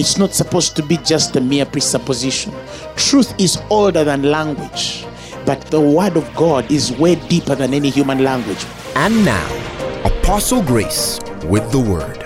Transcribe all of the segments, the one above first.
It's not supposed to be just a mere presupposition. Truth is older than language, but the word of God is way deeper than any human language. And now, Apostle Grace with the Word.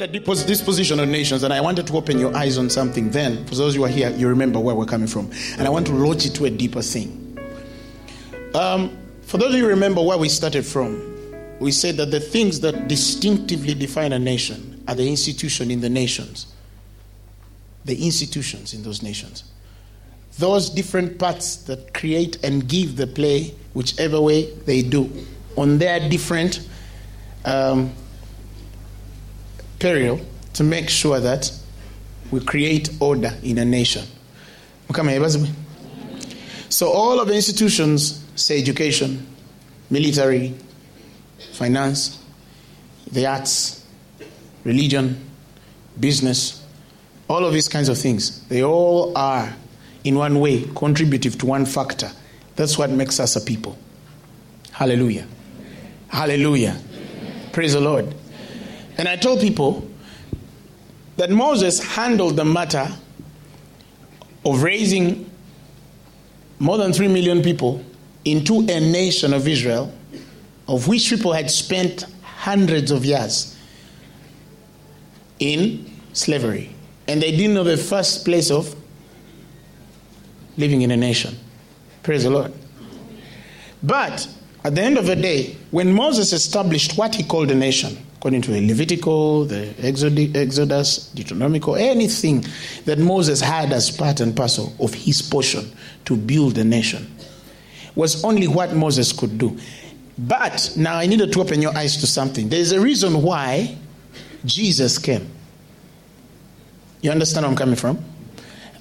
Started a disposition on nations, and I wanted to open your eyes on something. Then, for those who are here, you remember where we're coming from, and I want to launch it to a deeper thing. Um, for those of you who remember where we started from, we said that the things that distinctively define a nation are the institution in the nations, the institutions in those nations those different parts that create and give the play whichever way they do on their different um, peril to make sure that we create order in a nation. So all of the institutions say education military finance the arts religion business all of these kinds of things they all are in one way contributive to one factor. That's what makes us a people. Hallelujah. Hallelujah. Praise the lord and i told people that moses handled the matter of raising more than 3 million people into a nation of israel of which people had spent hundreds of years in slavery and they didn't know the first place of living in a nation. Praise the Lord. But at the end of the day, when Moses established what he called a nation, according to the Levitical, the Exod- Exodus, Deuteronomical, anything that Moses had as part and parcel of his portion to build the nation, was only what Moses could do. But now I needed to open your eyes to something. There's a reason why Jesus came. You understand where I'm coming from?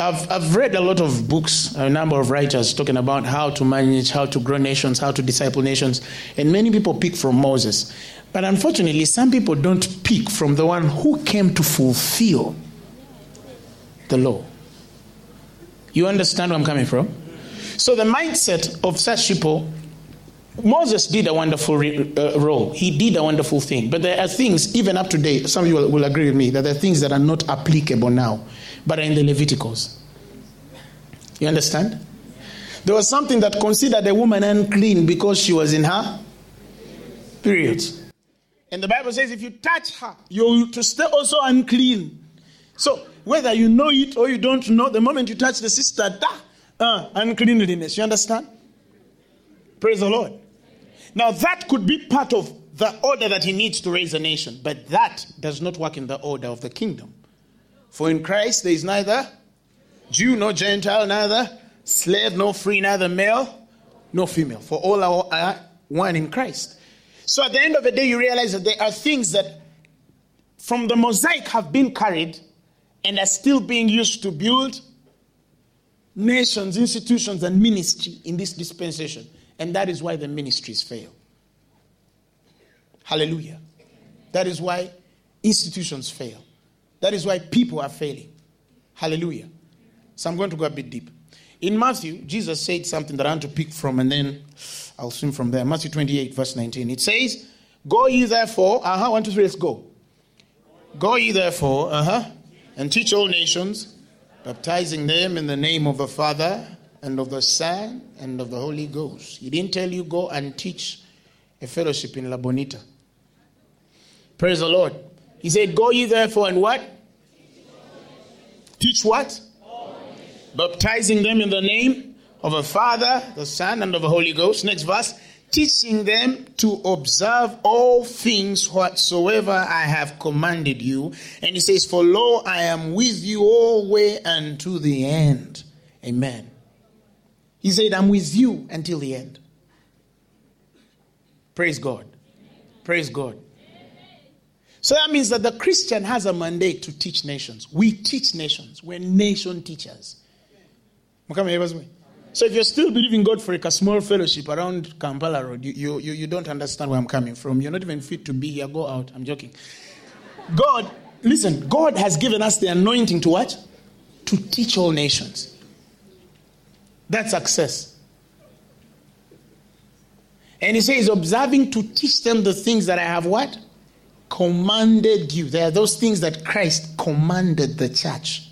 I've, I've read a lot of books, a number of writers talking about how to manage, how to grow nations, how to disciple nations, and many people pick from Moses. But unfortunately, some people don't pick from the one who came to fulfill the law. You understand where I'm coming from? So, the mindset of such people, Moses did a wonderful re- uh, role. He did a wonderful thing. But there are things, even up to date, some of you will, will agree with me, that there are things that are not applicable now, but are in the Leviticals. You understand? There was something that considered a woman unclean because she was in her periods. And the Bible says if you touch her, you're to stay also unclean. So whether you know it or you don't know, the moment you touch the sister, da, uh, uncleanliness. You understand? Praise the Lord. Now that could be part of the order that he needs to raise a nation, but that does not work in the order of the kingdom. For in Christ there is neither Jew nor Gentile, neither slave nor free, neither male nor female, for all are, are one in Christ. So at the end of the day, you realize that there are things that from the mosaic have been carried and are still being used to build nations, institutions, and ministry in this dispensation. And that is why the ministries fail. Hallelujah. That is why institutions fail. That is why people are failing. Hallelujah. So I'm going to go a bit deep. In Matthew, Jesus said something that I want to pick from and then I'll swim from there. Matthew 28, verse 19. It says, Go ye therefore, uh huh, one, two, three, let's go. Go ye therefore, uh huh, and teach all nations, baptizing them in the name of the Father and of the Son and of the Holy Ghost. He didn't tell you go and teach a fellowship in La Bonita. Praise the Lord. He said, Go ye therefore and what? Teach what? Baptizing them in the name of the Father, the Son, and of the Holy Ghost. Next verse. Teaching them to observe all things whatsoever I have commanded you. And he says, For lo, I am with you all always unto the end. Amen. He said, I'm with you until the end. Praise God. Praise God. So that means that the Christian has a mandate to teach nations. We teach nations. We're nation teachers. So if you're still believing God for like a small fellowship around Kampala Road, you, you, you don't understand where I'm coming from. You're not even fit to be here. Go out. I'm joking. God, listen, God has given us the anointing to what? To teach all nations. That's success. And he says, observing to teach them the things that I have what? Commanded you. There are those things that Christ commanded the church.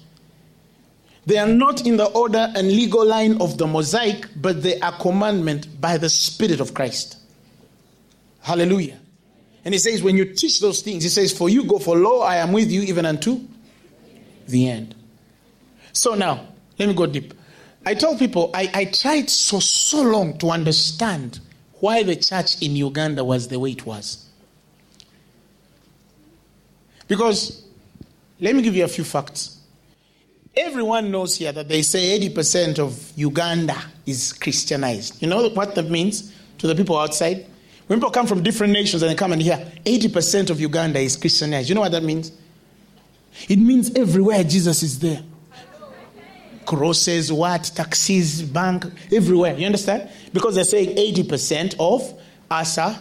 They are not in the order and legal line of the mosaic, but they are commandment by the Spirit of Christ. Hallelujah. And he says, when you teach those things, he says, For you go, for lo, I am with you even unto the end. So now, let me go deep. I tell people, I, I tried so, so long to understand why the church in Uganda was the way it was. Because, let me give you a few facts. Everyone knows here that they say 80% of Uganda is Christianized. You know what that means to the people outside? When people come from different nations and they come and hear 80% of Uganda is Christianized, you know what that means? It means everywhere Jesus is there. Crosses, what, taxis, bank, everywhere. You understand? Because they're saying 80% of us are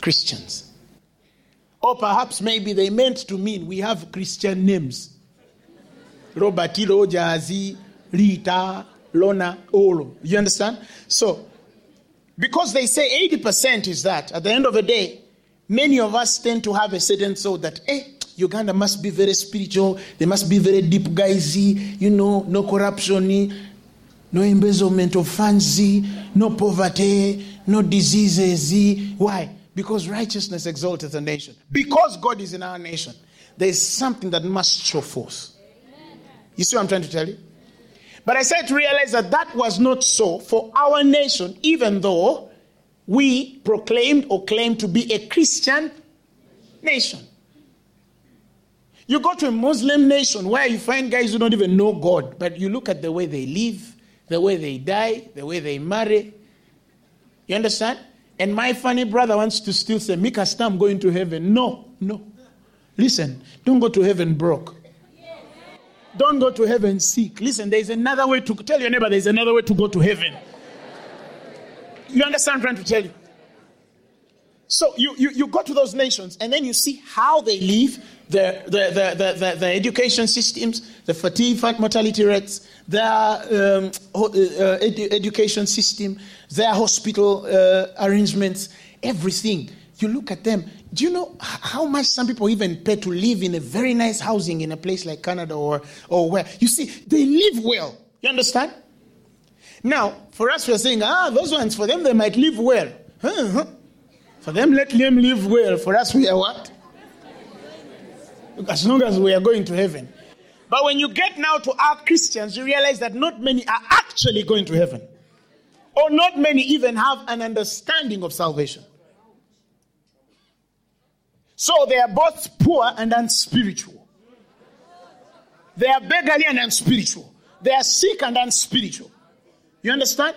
Christians. Or perhaps maybe they meant to mean we have Christian names. Robert Kilo Jazi, Rita, Lona, Olo. You understand? So, because they say 80% is that, at the end of the day, many of us tend to have a certain thought that, eh, Uganda must be very spiritual, they must be very deep guys, you know, no corruption, no embezzlement of funds, no poverty, no diseases. Why? Because righteousness exalteth a nation. Because God is in our nation, there is something that must show forth. You see what I'm trying to tell you? But I said to realize that that was not so for our nation, even though we proclaimed or claimed to be a Christian nation. You go to a Muslim nation where you find guys who don't even know God, but you look at the way they live, the way they die, the way they marry. You understand? And my funny brother wants to still say, Mika, I'm going to heaven. No, no. Listen, don't go to heaven broke. Don't go to heaven sick. Listen, there's another way to tell your neighbor there's another way to go to heaven. You understand what I'm trying to tell you? So you, you, you go to those nations and then you see how they live, the, the, the, the, education systems, the fertility mortality rates, their um, uh, edu- education system, their hospital uh, arrangements, everything. You look at them. Do you know how much some people even pay to live in a very nice housing in a place like Canada or, or where? You see, they live well. You understand? Now, for us, we're saying, ah, those ones, for them, they might live well. Huh, For them, let them live well. For us, we are what? As long as we are going to heaven. But when you get now to our Christians, you realize that not many are actually going to heaven. Or not many even have an understanding of salvation. So they are both poor and unspiritual. They are beggarly and unspiritual. They are sick and unspiritual. You understand?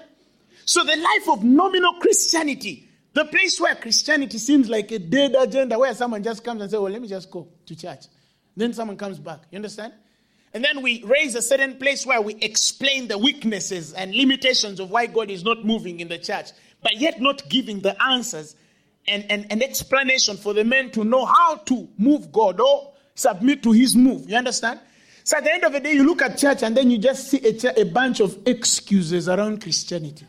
So the life of nominal Christianity, the place where Christianity seems like a dead agenda, where someone just comes and says, Well, let me just go to church. Then someone comes back. You understand? And then we raise a certain place where we explain the weaknesses and limitations of why God is not moving in the church, but yet not giving the answers and, and, and explanation for the men to know how to move God or submit to his move. You understand? So at the end of the day, you look at church and then you just see a, ch- a bunch of excuses around Christianity.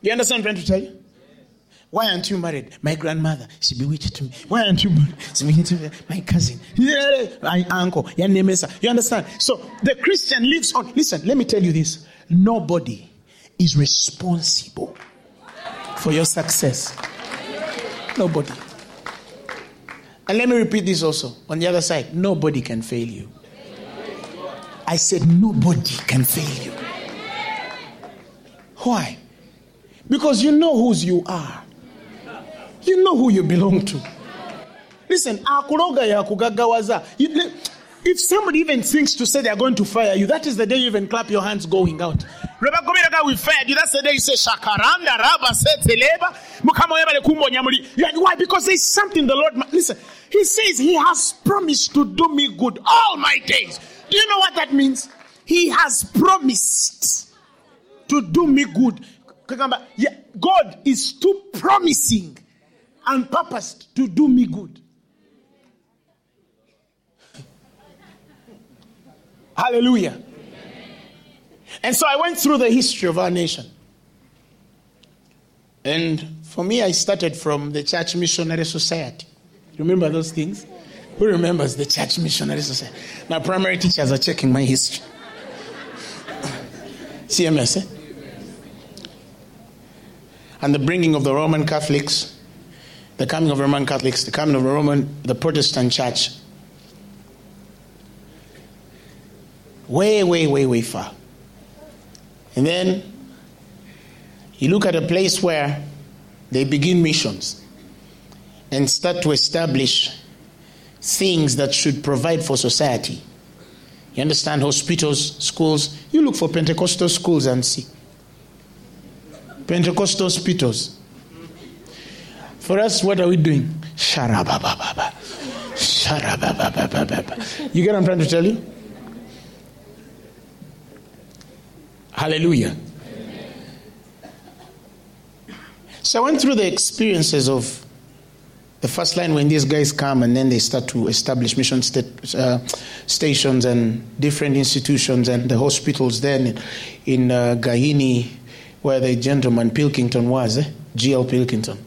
You understand what I'm trying to tell you? Why aren't you married? My grandmother, she bewitched me. Why aren't you married? She bewitched me. My cousin, my uncle, your. You understand? So the Christian lives on. Listen, let me tell you this. Nobody is responsible for your success. Nobody. And let me repeat this also on the other side nobody can fail you. I said, nobody can fail you. Why? Because you know whose you are. You know who you belong to. Listen. If somebody even thinks to say they are going to fire you, that is the day you even clap your hands going out. Rebagomiraga we fired you. That's the day you say shakaranda raba seteleba. Why? Because there's something the Lord. Listen, He says He has promised to do me good all my days. Do you know what that means? He has promised to do me good. God is too promising and purposed to do me good. Hallelujah. And so I went through the history of our nation. And for me, I started from the Church Missionary Society. Remember those things? Who remembers the Church Missionary Society? My primary teachers are checking my history. CMS, eh? And the bringing of the Roman Catholics, the coming of Roman Catholics, the coming of the Roman, the Protestant Church. Way, way, way, way far. And then you look at a place where they begin missions and start to establish things that should provide for society. You understand hospitals, schools. You look for Pentecostal schools and see. Pentecostal hospitals. For us, what are we doing? Sharabababa. Sharabababa. You get what I'm trying to tell you? Hallelujah. So I went through the experiences of the first line when these guys come and then they start to establish mission st- uh, stations and different institutions and the hospitals then in, uh, where the gentleman Pilkington was, eh? G.L. Pilkington.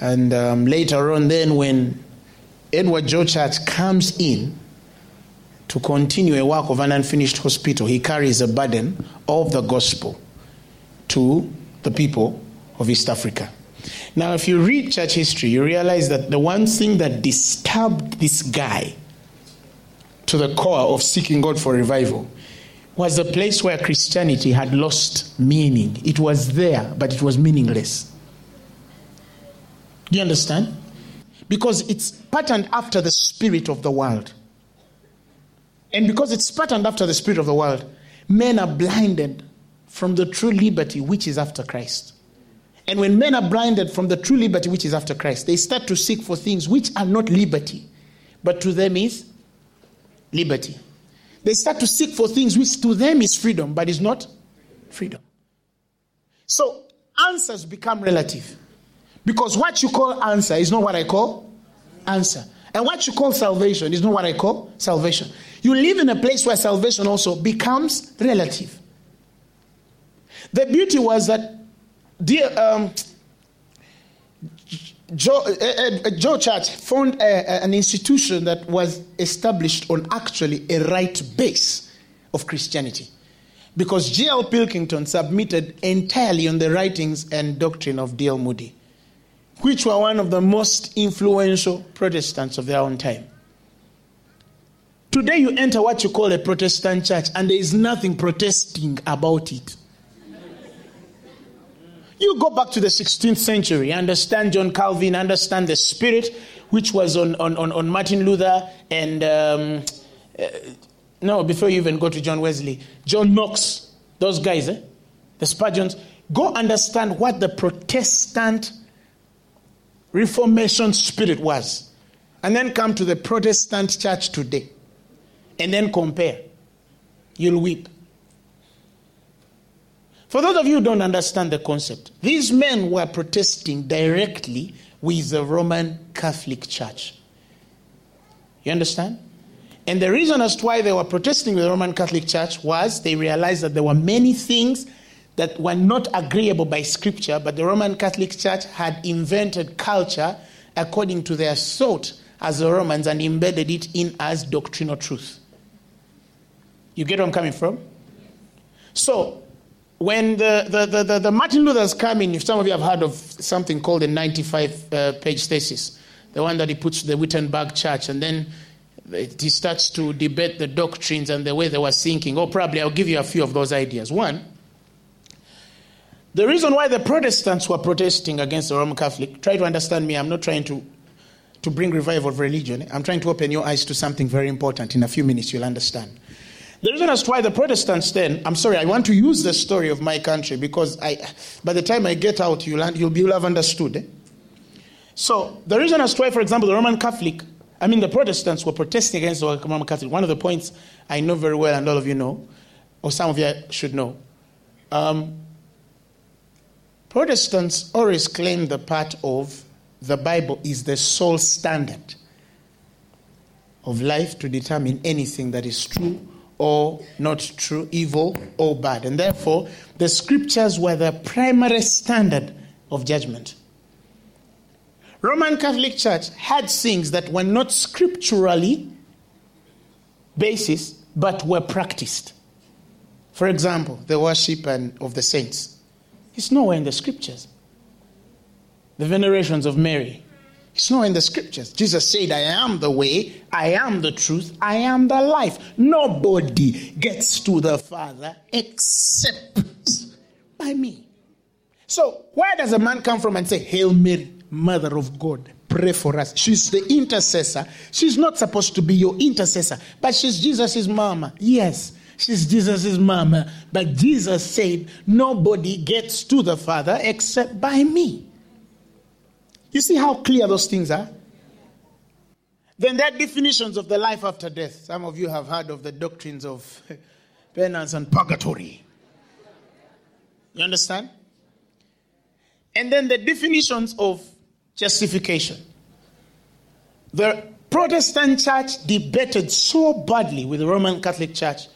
And um, later on, then when Edward Joe Church comes in to continue a work of an unfinished hospital, he carries a burden of the gospel to the people of East Africa. Now, if you read church history, you realize that the one thing that disturbed this guy to the core of seeking God for revival was the place where Christianity had lost meaning. It was there, but it was meaningless. Do you understand? Because it's patterned after the spirit of the world. And because it's patterned after the spirit of the world, men are blinded from the true liberty which is after Christ. And when men are blinded from the true liberty which is after Christ, they start to seek for things which are not liberty, but to them is liberty. They start to seek for things which to them is freedom, but is not freedom. So answers become relative. Because what you call answer is not what I call answer. And what you call salvation is not what I call salvation. You live in a place where salvation also becomes relative. The beauty was that dear, um, Joe, uh, uh, Joe Church found a, an institution that was established on actually a right base of Christianity. Because G.L. Pilkington submitted entirely on the writings and doctrine of D.L. Moody, which were one of the most influential Protestants of their own time. Today, you enter what you call a Protestant church, and there is nothing protesting about it. You go back to the 16th century, understand John Calvin, understand the spirit which was on, on, on, Martin Luther and, um, uh, no, before you even go to John Wesley, John Knox, Those guys, eh? The Spurgeons. Go understand what the Protestant Reformation spirit was. And then come to the Protestant church today. And then compare. You'll weep. For those of you who don't understand the concept, these men were protesting directly with the Roman Catholic Church. You understand? And the reason as to why they were protesting with the Roman Catholic Church was they realized that there were many things that were not agreeable by Scripture, but the Roman Catholic Church had invented culture according to their thought as the Romans and embedded it in as doctrinal truth. You get where I'm coming from? So, when the, the, the, the, the Martin Luther's coming, if some of you have heard of something called the 95 uh, page thesis, the one that he puts to the Wittenberg church, and then he starts to debate the doctrines and the way they were thinking. Or oh, probably I'll give you a few of those ideas. One, the reason why the Protestants were protesting against the Roman Catholic, try to understand me, I'm not trying to, to bring revival of religion. I'm trying to open your eyes to something very important. In a few minutes, you'll understand. The reason as to why the Protestants then, I'm sorry, I want to use the story of my country because I, by the time I get out, you'll, you'll, you'll have understood. Eh? So, the reason as to why, for example, the Roman Catholic, I mean, the Protestants were protesting against the Roman Catholic. One of the points I know very well, and all of you know, or some of you should know. Um, Protestants always claim the part of the Bible is the sole standard of life to determine anything that is true or not true, evil or bad. And therefore, the scriptures were the primary standard of judgment. Roman Catholic Church had things that were not scripturally basis, but were practiced. For example, the worship and of the saints. It's nowhere in the scriptures. The venerations of Mary. It's not in the scriptures. Jesus said, I am the way, I am the truth, I am the life. Nobody gets to the Father except by me. So, where does a man come from and say, Hail Mary? Mother of God, pray for us. She's the intercessor. She's not supposed to be your intercessor, but she's Jesus' mama. Yes, she's Jesus' mama. But Jesus said, Nobody gets to the Father except by me. You see how clear those things are? Then there are definitions of the life after death. Some of you have heard of the doctrines of penance and purgatory. You understand? And then the definitions of justification. The Protestant church debated so badly with the Roman Catholic Church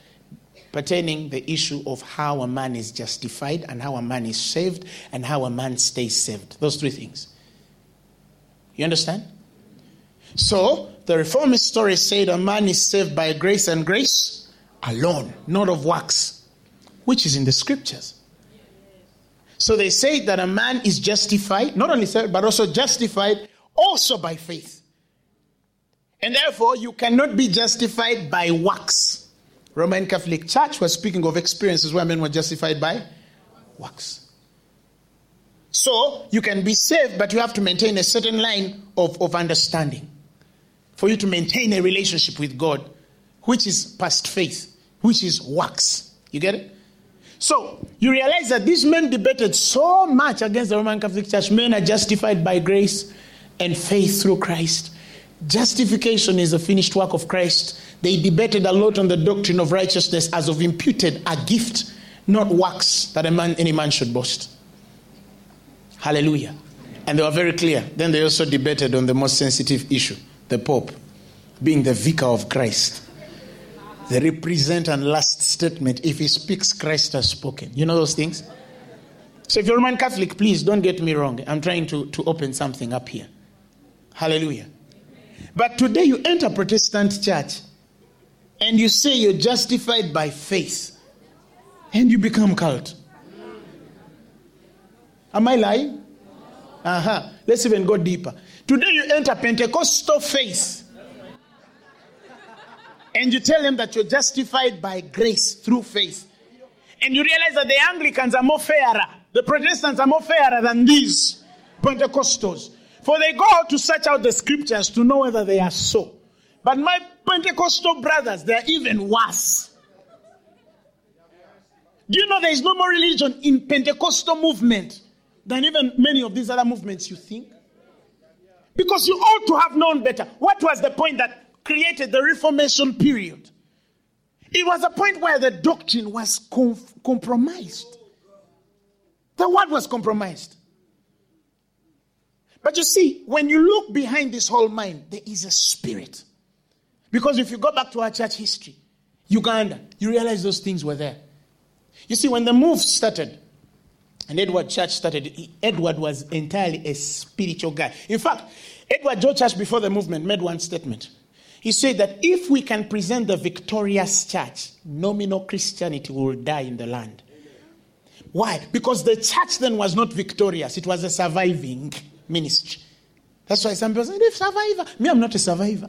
pertaining the issue of how a man is justified and how a man is saved and how a man stays saved. Those three things. You understand? So, the reformist story said a man is saved by grace and grace alone, not of works, which is in the scriptures. So they say that a man is justified, not only saved, but also justified also by faith. And therefore, you cannot be justified by works. Roman Catholic Church was speaking of experiences where men were justified by works. So, you can be saved, but you have to maintain a certain line of, of understanding for you to maintain a relationship with God, which is past faith, which is works. You get it? So you realize that these men debated so much against the Roman Catholic Church. Men are justified by grace and faith through Christ. Justification is a finished work of Christ. They debated a lot on the doctrine of righteousness as of imputed, a gift, not works that a man, any man should boast. Hallelujah. And they were very clear. Then they also debated on the most sensitive issue the Pope being the vicar of Christ. The represent and last statement. If he speaks christ has spoken. You know those things? So if you're roman catholic please don't get me wrong. I'm trying to, to open something up here. Hallelujah. But today you enter protestant church and you say you're justified by faith and you become cult am i lying uh-huh let's even go deeper today you enter pentecostal faith and you tell them that you're justified by grace through faith. And you realize that the Anglicans are more fairer, the Protestants are more fairer than these Pentecostals. For they go out to search out the scriptures to know whether they are so. But my Pentecostal brothers, they're even worse. Do you know there is no more religion in Pentecostal movement than even many of these other movements you think? Because you ought to have known better. What was the point that created the Reformation period? It was a point where the doctrine was compromised. The word was compromised. But you see, when you look behind this whole mind, there is a spirit. Because if you go back to our church history, Uganda, you realize those things were there. You see, when the move started, and Edward Church started, Edward was entirely a spiritual guy. In fact, Edward George Church, before the movement, made one statement. He said that if we can present the victorious church, nominal Christianity will die in the land. Why? Because the church then was not victorious, it was a surviving ministry. That's why some people say, if survivor. Me, I'm not a survivor.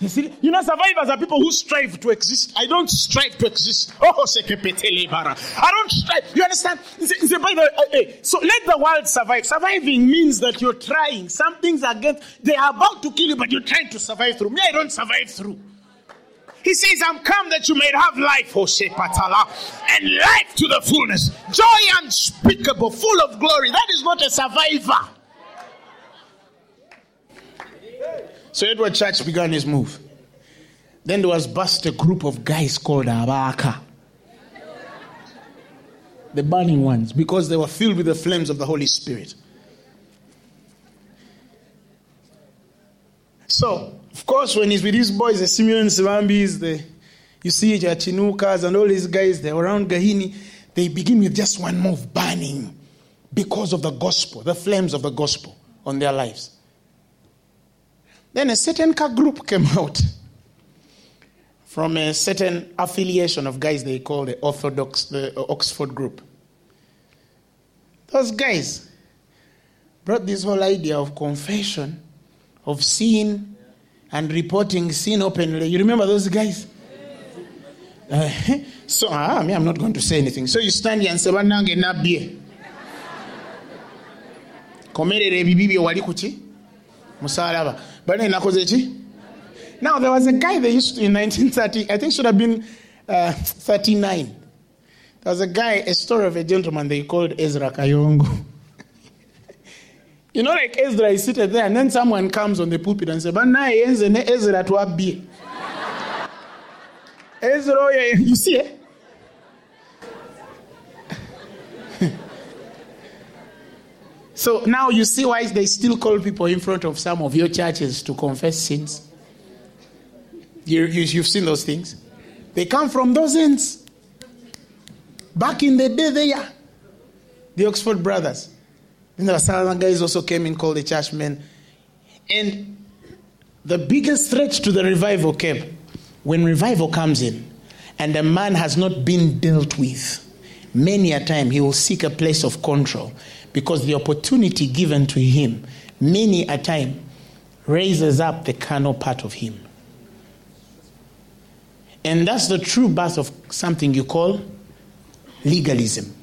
You see, you know, survivors are people who strive to exist. I don't strive to exist. Oh, I don't strive. You understand? It's a, by the, uh, so let the world survive. Surviving means that you're trying. Some things are against, they are about to kill you, but you're trying to survive through. Me, I don't survive through. He says, I'm come that you may have life, Jose Patala, and life to the fullness. Joy unspeakable, full of glory. That is not a survivor. So Edward Church began his move. Then there was bust a group of guys called Abaka. The burning ones, because they were filled with the flames of the Holy Spirit. So, of course, when he's with his boys, the Simeon Nsibambis, the you see the Chinukas and all these guys, they're around Gahini, they begin with just one move, burning because of the gospel, the flames of the gospel on their lives. Then a certain group came out from a certain affiliation of guys they call the Orthodox, the Oxford group. Those guys brought this whole idea of confession, of sin, and reporting sin openly. You remember those guys? Uh, so, ah, mean, I'm not going to say anything. So you stand here and say, Wanange nabye. komerera ebibi bye wali kuki musalaba nakoze ki now there was a guy they used to in 1930 i think should have been uh, 39 there was a guy a story of a gentleman they called ezra kayongo. You know like ezra is seated there and then someone comes on the pulpit and says yenze ne ezra twabbye ezra you see eh? So now you see why they still call people in front of some of your churches to confess sins. You, you, have seen those things. They come from those ends. Back in the day, they are the Oxford brothers. Then some other guys also came in called the churchmen. And the biggest threat to the revival came when revival comes in and a man has not been dealt with. Many a time he will seek a place of control because the opportunity given to him many a time raises up the carnal part of him. And that's the true birth of something you call legalism.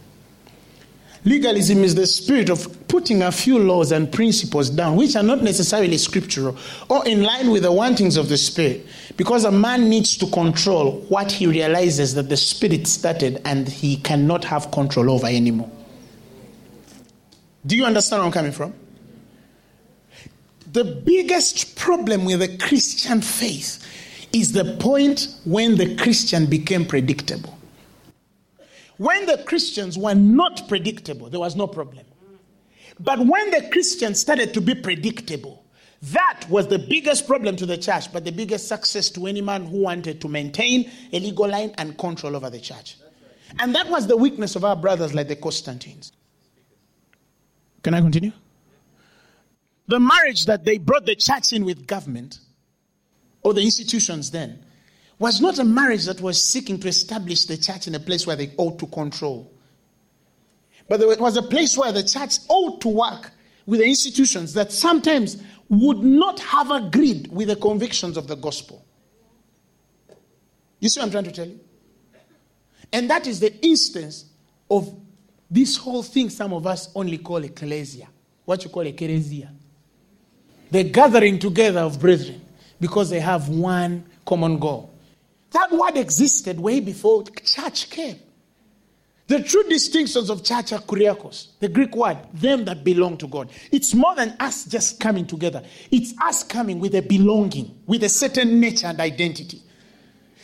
Legalism is the spirit of putting a few laws and principles down, which are not necessarily scriptural or in line with the wantings of the spirit, because a man needs to control what he realizes that the spirit started and he cannot have control over anymore. Do you understand where I'm coming from? The biggest problem with the Christian faith is the point when the Christian became predictable. When the Christians were not predictable, there was no problem. But when the Christians started to be predictable, that was the biggest problem to the church, but the biggest success to any man who wanted to maintain a legal line and control over the church. And that was the weakness of our brothers like the Constantines. Can I continue? The marriage that they brought the church in with government, or the institutions then, was not a marriage that was seeking to establish the church in a place where they ought to control. But it was a place where the church ought to work with the institutions that sometimes would not have agreed with the convictions of the gospel. You see what I'm trying to tell you? And that is the instance of this whole thing, some of us only call ecclesia. What you call ecclesia. The gathering together of brethren because they have one common goal. That word existed way before church came. The true distinctions of church are kuriakos, the Greek word, them that belong to God. It's more than us just coming together. It's us coming with a belonging, with a certain nature and identity.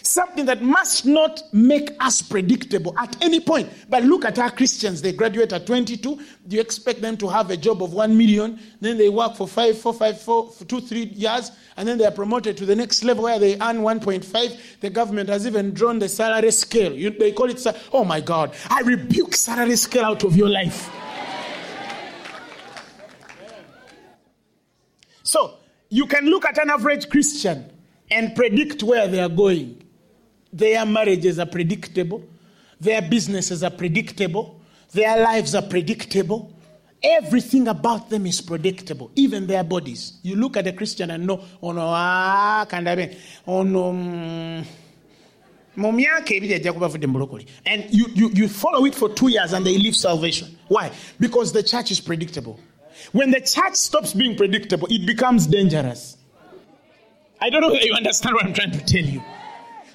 Something that must not make us predictable at any point. But look at our Christians. They graduate at 22. Do you expect them to have a job of 1 million? Then they work for five, four, five, four, for two, three years. And then they are promoted to the next level where they earn 1.5. The government has even drawn the salary scale. You, they call it, oh my God, I rebuke salary scale out of your life. So, you can look at an average Christian and predict where they are going. Their marriages are predictable. Their businesses are predictable. Their lives are predictable. Everything about them is predictable, even their bodies. You look at a Christian and know, oh no, ah, kandabe, oh no, and you, you, you follow it for two years and they leave salvation. Why? Because the church is predictable. When the church stops being predictable, it becomes dangerous. I don't know if you understand what I'm trying to tell you.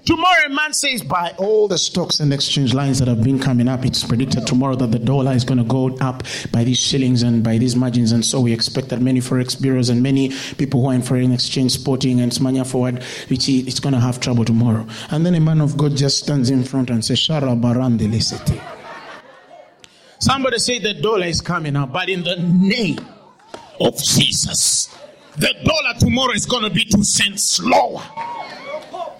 Tomorrow, a man says, by all the stocks and exchange lines that have been coming up, it's predicted tomorrow that the dollar is going to go up by these shillings and by these margins. And so we expect that many forex bureaus and many people who are in foreign exchange sporting and smanya forward, which it's going to have trouble tomorrow. And then a man of God just stands in front and says, Shara barande lisete. Somebody say the dollar is coming up, but in the name of Jesus, the dollar tomorrow is going to be two cents lower.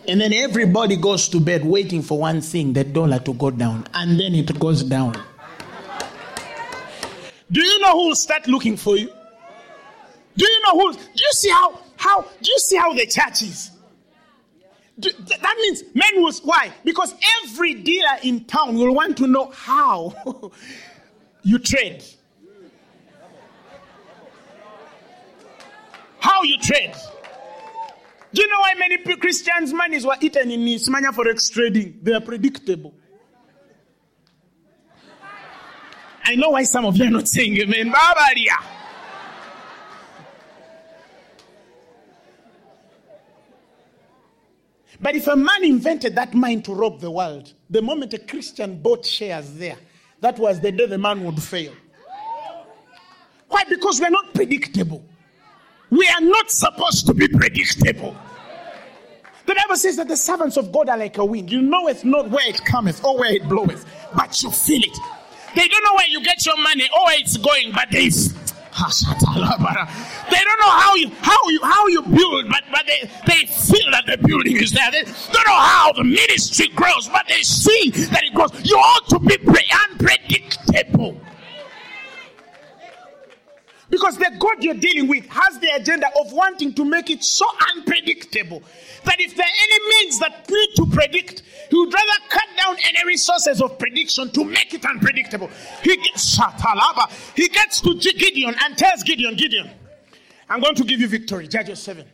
And then everybody goes to bed waiting for one thing the dollar to go down. And then it goes down. Do you know who will start looking for you? Do you know who? Do you see how, how, do you see how the church is? Do, that means men will, why? Because every dealer in town will want to know how you trade. How you trade. Do you know why many Christians' monies were eaten in Ismania forex trading? They are predictable. I know why some of you are not saying amen. Barbaria. But if a man invented that mind to rob the world, the moment a Christian bought shares there, that was the day the man would fail. Why? Because we're not predictable. We are not supposed to be predictable. The Bible says that the servants of God are like a wind. You knoweth not where it cometh or where it bloweth, but you feel it. They don't know where you get your money or where it's going, but they they don't know how you how you how you build, but but they, they feel that the building is there. They don't know how the ministry grows, but they see that it grows. You ought to be unpredictable. Because the God you're dealing with has the agenda of wanting to make it so unpredictable that if there are any means that need to predict, he would rather cut down any resources of prediction to make it unpredictable. He gets he gets to Gideon and tells Gideon, Gideon, I'm going to give you victory. Judges 7.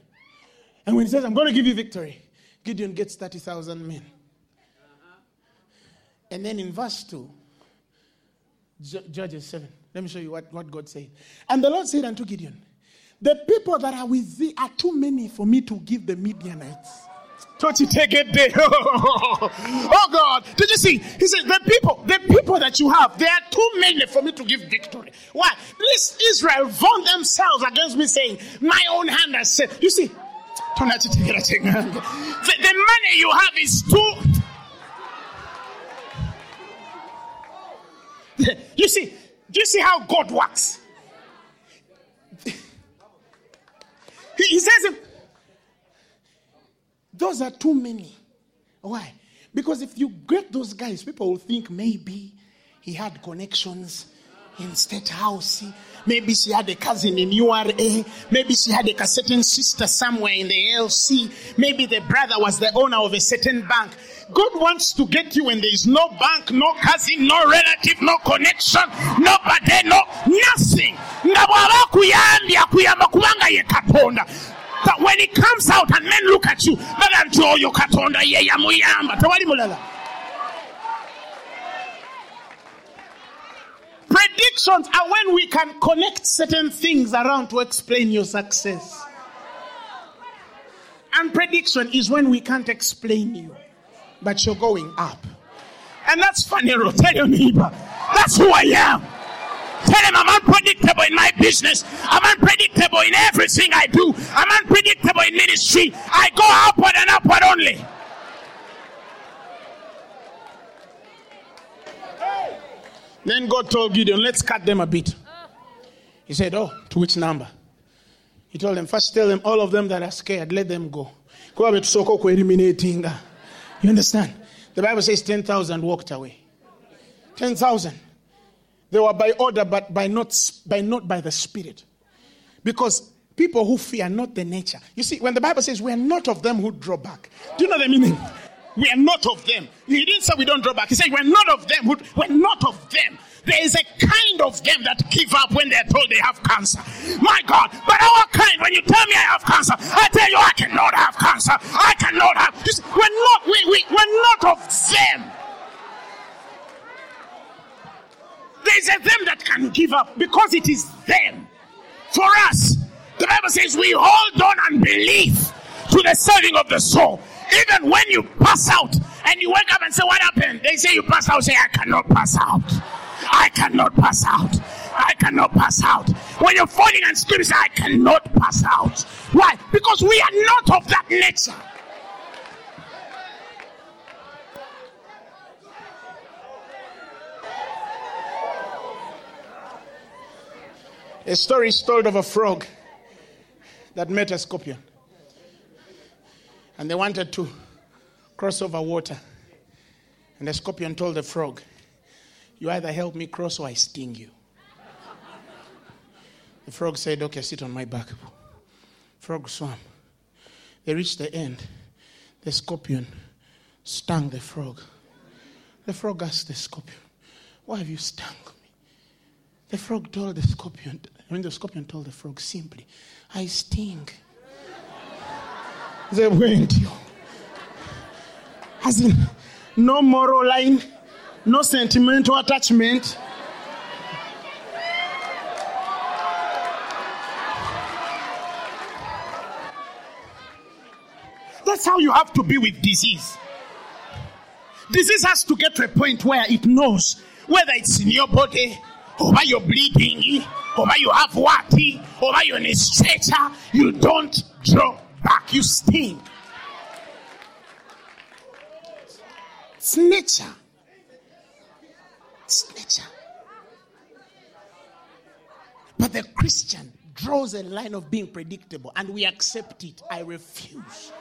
And when he says, I'm going to give you victory, Gideon gets 30,000 men. And then in verse 2, Judges 7. Let me show you what, what God said. And the Lord said unto Gideon, The people that are with thee are too many for me to give the Midianites. Don't you take it there? oh God. Did you see? He said, The people, the people that you have, they are too many for me to give victory. Why? This Israel vaunt themselves against me, saying, My own hand has said. You see, don't have to take it. the, the money you have is too. you see, do you see how God works? he, he says, those are too many. Why? Because if you get those guys, people will think maybe he had connections in State House. Maybe she had a cousin in URA. Maybe she had a certain sister somewhere in the LC. Maybe the brother was the owner of a certain bank. God wants to get you when there is no bank, no cousin, no relative, no connection, nobody, no nothing. But when it comes out and men look at you, katonda ye yamuyamba tewali mulala. Predictions are when we can connect certain things around to explain your success. And prediction is when we can't explain you, but you're going up. And that's funny, Tell your neighbor, that's who I am. Tell him I'm unpredictable in my business. I'm unpredictable in everything I do. I'm unpredictable in ministry. I go upward and upward only. Then God told Gideon, let's cut them a bit. He said, Oh, to which number? He told them, First tell them, all of them that are scared, let them go. You understand? The Bible says 10,000 walked away. 10,000. They were by order, but by not, by not by the Spirit. Because people who fear not the nature. You see, when the Bible says we are not of them who draw back, do you know the meaning? We are not of them. He didn't say we don't draw back. He said we're not of them. We're not of them. There is a kind of them that give up when they're told they have cancer. My God. But our kind, when you tell me I have cancer, I tell you I cannot have cancer. I cannot have. See, we're not, we, we, we're not of them. There's a them that can give up because it is them. For us, the Bible says we hold on and believe to the saving of the soul. Even when you pass out and you wake up and say, What happened? They say you pass out, say, I cannot pass out. I cannot pass out. I cannot pass out. When you're falling and screaming, say, I cannot pass out. Why? Because we are not of that nature. A story is told of a frog that met a scorpion. And they wanted to cross over water. And the scorpion told the frog, You either help me cross or I sting you. The frog said, Okay, sit on my back. Frog swam. They reached the end. The scorpion stung the frog. The frog asked the scorpion, Why have you stung me? The frog told the scorpion, when the scorpion told the frog simply, I sting. They went. As in, no moral line, no sentimental attachment. That's how you have to be with disease. Disease has to get to a point where it knows whether it's in your body, or why you're bleeding, or why you have what, or why you're in a stretcher, you don't draw back, you sting. It's nature. It's nature. But the Christian draws a line of being predictable and we accept it. I refuse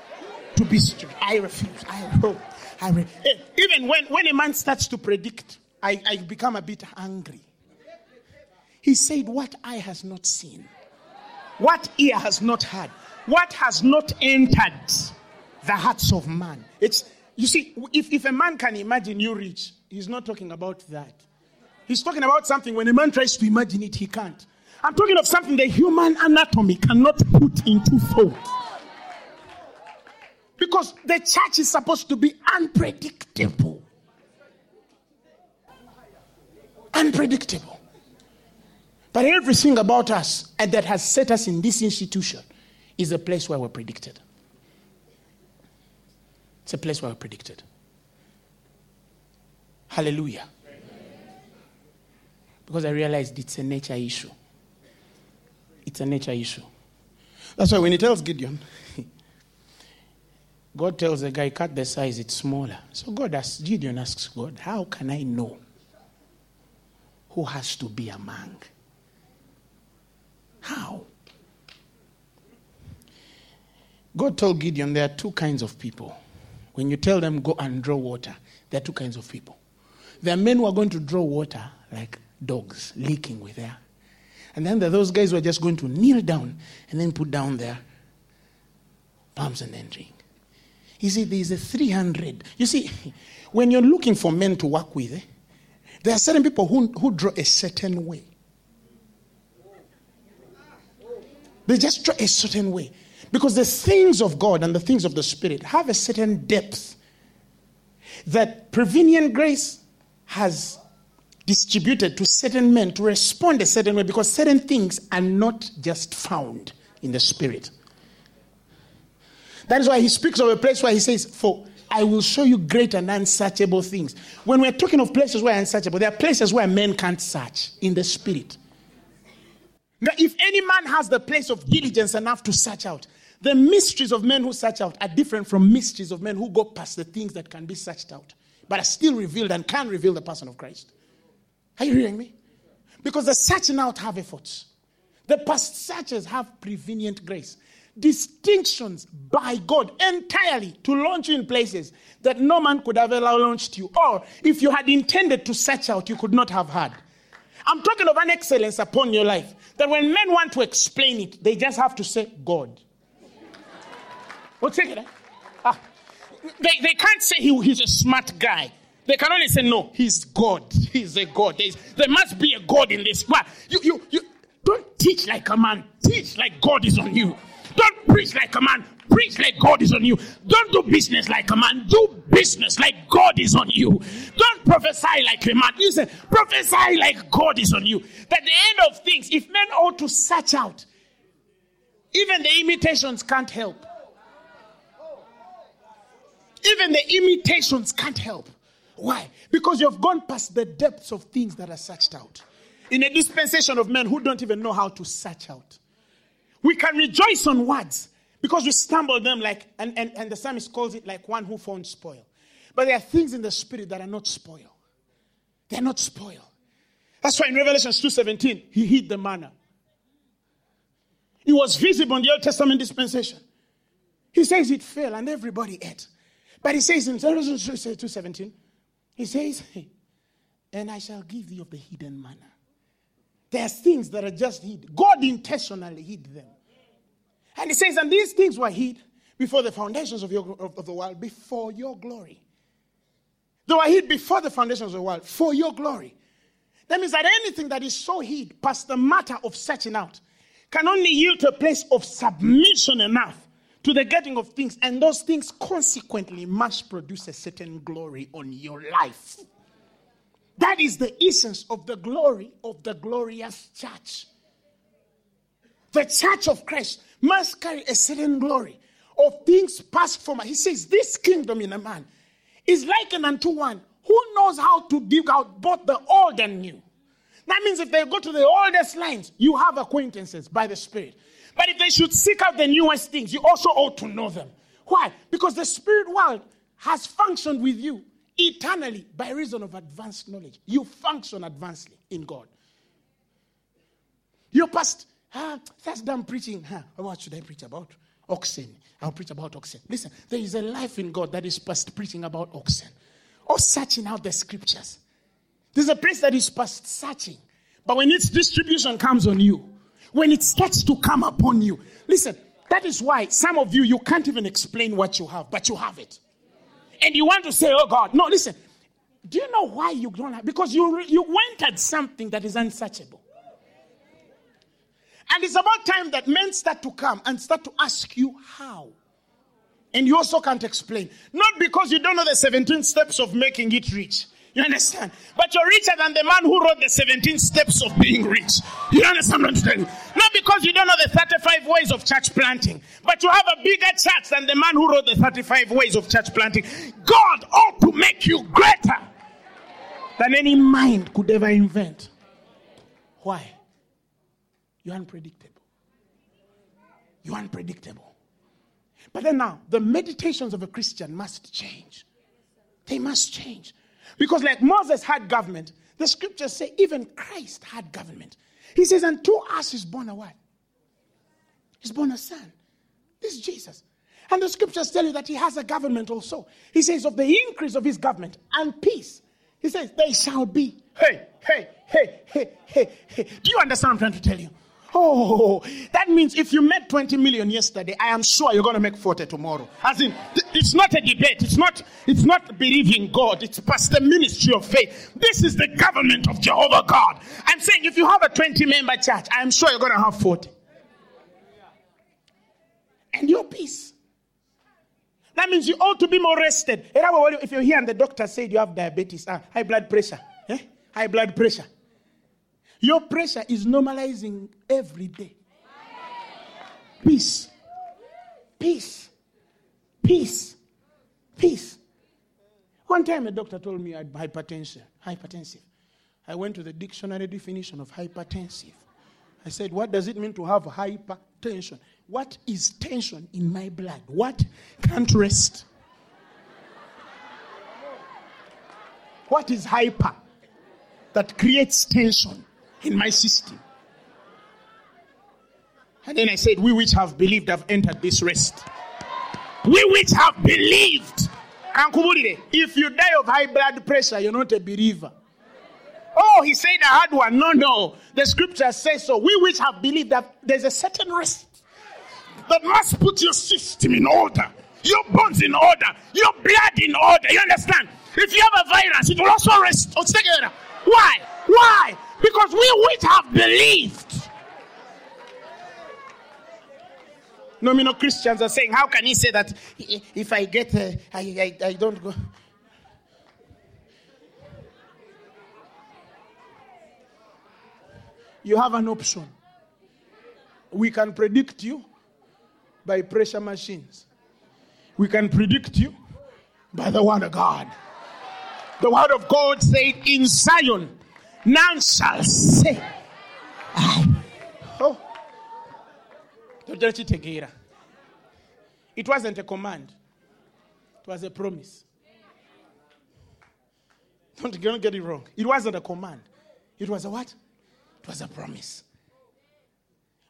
to be. I refuse. I hope. I re- eh, Even when, when a man starts to predict, I, I become a bit angry. He said, What eye has not seen, what ear has not heard, what has not entered the hearts of man. It's you see, if, if a man can imagine you rich, he's not talking about that. He's talking about something when a man tries to imagine it, he can't. I'm talking of something the human anatomy cannot put into thought. Because the church is supposed to be unpredictable. Unpredictable. But everything about us and that has set us in this institution is a place where we're predicted. It's a place where we're predicted. Hallelujah. Because I realized it's a nature issue. It's a nature issue. That's why when he tells Gideon, God tells the guy, cut the size, it's smaller. So God asks, Gideon asks God, how can I know who has to be among? How? God told Gideon there are two kinds of people. When you tell them go and draw water, there are two kinds of people. There are men who are going to draw water like dogs, leaking with air. And then there are those guys who are just going to kneel down and then put down their palms and then drink. You see, there's a 300. You see, when you're looking for men to work with, eh, there are certain people who, who draw a certain way. They just draw a certain way. Because the things of God and the things of the Spirit have a certain depth that prevenient grace has distributed to certain men to respond a certain way because certain things are not just found in the Spirit. That is why he speaks of a place where he says, For I will show you great and unsearchable things. When we're talking of places where unsearchable, there are places where men can't search in the spirit. Now, if any man has the place of diligence enough to search out, the mysteries of men who search out are different from mysteries of men who go past the things that can be searched out, but are still revealed and can reveal the person of Christ. Are you hearing me? Because the searching out have efforts. The past searches have prevenient grace. Distinctions by God entirely to launch you in places that no man could have ever launched you. Or if you had intended to search out, you could not have had. I'm talking of an excellence upon your life that when men want to explain it, they just have to say God. What's it? Eh? Ah. They, they can't say he, he's a smart guy. They can only say, no, he's God. He's a God. There's, there must be a God in this. Why? You, you, you don't teach like a man. Teach like God is on you. Don't preach like a man. Preach like God is on you. Don't do business like a man. Do business like God is on you. Don't prophesy like a man. Listen, prophesy like God is on you. At the end of things, if men ought to search out, even the imitations can't help. Even the imitations can't help. Why? Because you've gone past the depths of things that are searched out. In a dispensation of men who don't even know how to search out. We can rejoice on words because we stumble them like, and, and, and the psalmist calls it like one who found spoil. But there are things in the spirit that are not spoil. They're not spoil. That's why in Revelation 2.17, he hid the manna. It was visible in the Old Testament dispensation. He says it fell and everybody ate. But he says in Revelation 2.17, he says, and I shall give thee of the hidden manna. There's things that are just hid. God intentionally hid them. And he says, and these things were hid before the foundations of, your, of, of the world, before your glory. They were hid before the foundations of the world, for your glory. That means that anything that is so hid past the matter of searching out can only yield to a place of submission enough to the getting of things, and those things consequently must produce a certain glory on your life. That is the essence of the glory of the glorious church. The church of Christ must carry a certain glory of things passed from. He says, This kingdom in a man is likened unto one who knows how to dig out both the old and new. That means if they go to the oldest lines, you have acquaintances by the Spirit. But if they should seek out the newest things, you also ought to know them. Why? Because the spirit world has functioned with you eternally by reason of advanced knowledge. You function advancedly in God. Your past, ah, that's done preaching. Huh? What should I preach about? Oxen. I'll preach about oxen. Listen, there is a life in God that is past preaching about oxen or searching out the scriptures. There's a place that is past searching. But when its distribution comes on you, when it starts to come upon you. Listen, that is why some of you, you can't even explain what you have, but you have it. And you want to say, oh God. No, listen. Do you know why you don't have? Because you, you went at something that is unsearchable. And it's about time that men start to come and start to ask you how. And you also can't explain. Not because you don't know the 17 steps of making it rich. You understand? But you're richer than the man who wrote the 17 steps of being rich. You understand what I'm telling you? Not because you don't know the 35 ways of church planting, but you have a bigger church than the man who wrote the 35 ways of church planting. God ought to make you greater than any mind could ever invent. Why? You're unpredictable. You're unpredictable. But then now, the meditations of a Christian must change. They must change. Because, like Moses had government, the scriptures say even Christ had government. He says, And to us is born a what? He's born a son. This is Jesus. And the scriptures tell you that he has a government also. He says, Of the increase of his government and peace, he says, They shall be. Hey, hey, hey, hey, hey, hey. Do you understand what I'm trying to tell you? Oh, that means if you made 20 million yesterday, I am sure you're going to make 40 tomorrow. As in, it's not a debate. It's not, it's not believing God. It's past the ministry of faith. This is the government of Jehovah God. I'm saying if you have a 20 member church, I am sure you're going to have 40. And your peace. That means you ought to be more rested. If you're here and the doctor said you have diabetes, uh, high blood pressure, eh? high blood pressure. Your pressure is normalizing every day. Peace. Peace. Peace. Peace. One time a doctor told me I had hypertension, hypertensive. I went to the dictionary definition of hypertensive. I said, What does it mean to have hypertension? What is tension in my blood? What can't rest? What is hyper that creates tension in my system? And then I said, We which have believed have entered this rest. We which have believed. If you die of high blood pressure, you're not a believer. Oh, he said I had one. No, no. The scripture says so. We which have believed that there's a certain rest that must put your system in order, your bones in order, your blood in order. You understand? If you have a virus, it will also rest. Why? Why? Because we which have believed. Nominal Christians are saying, How can he say that if I get, I don't go? You have an option. We can predict you by pressure machines. We can predict you by the word of God. The word of God said in Zion, none shall say. Oh. It wasn't a command, it was a promise. Don't, don't get it wrong. It wasn't a command, it was a what? It was a promise.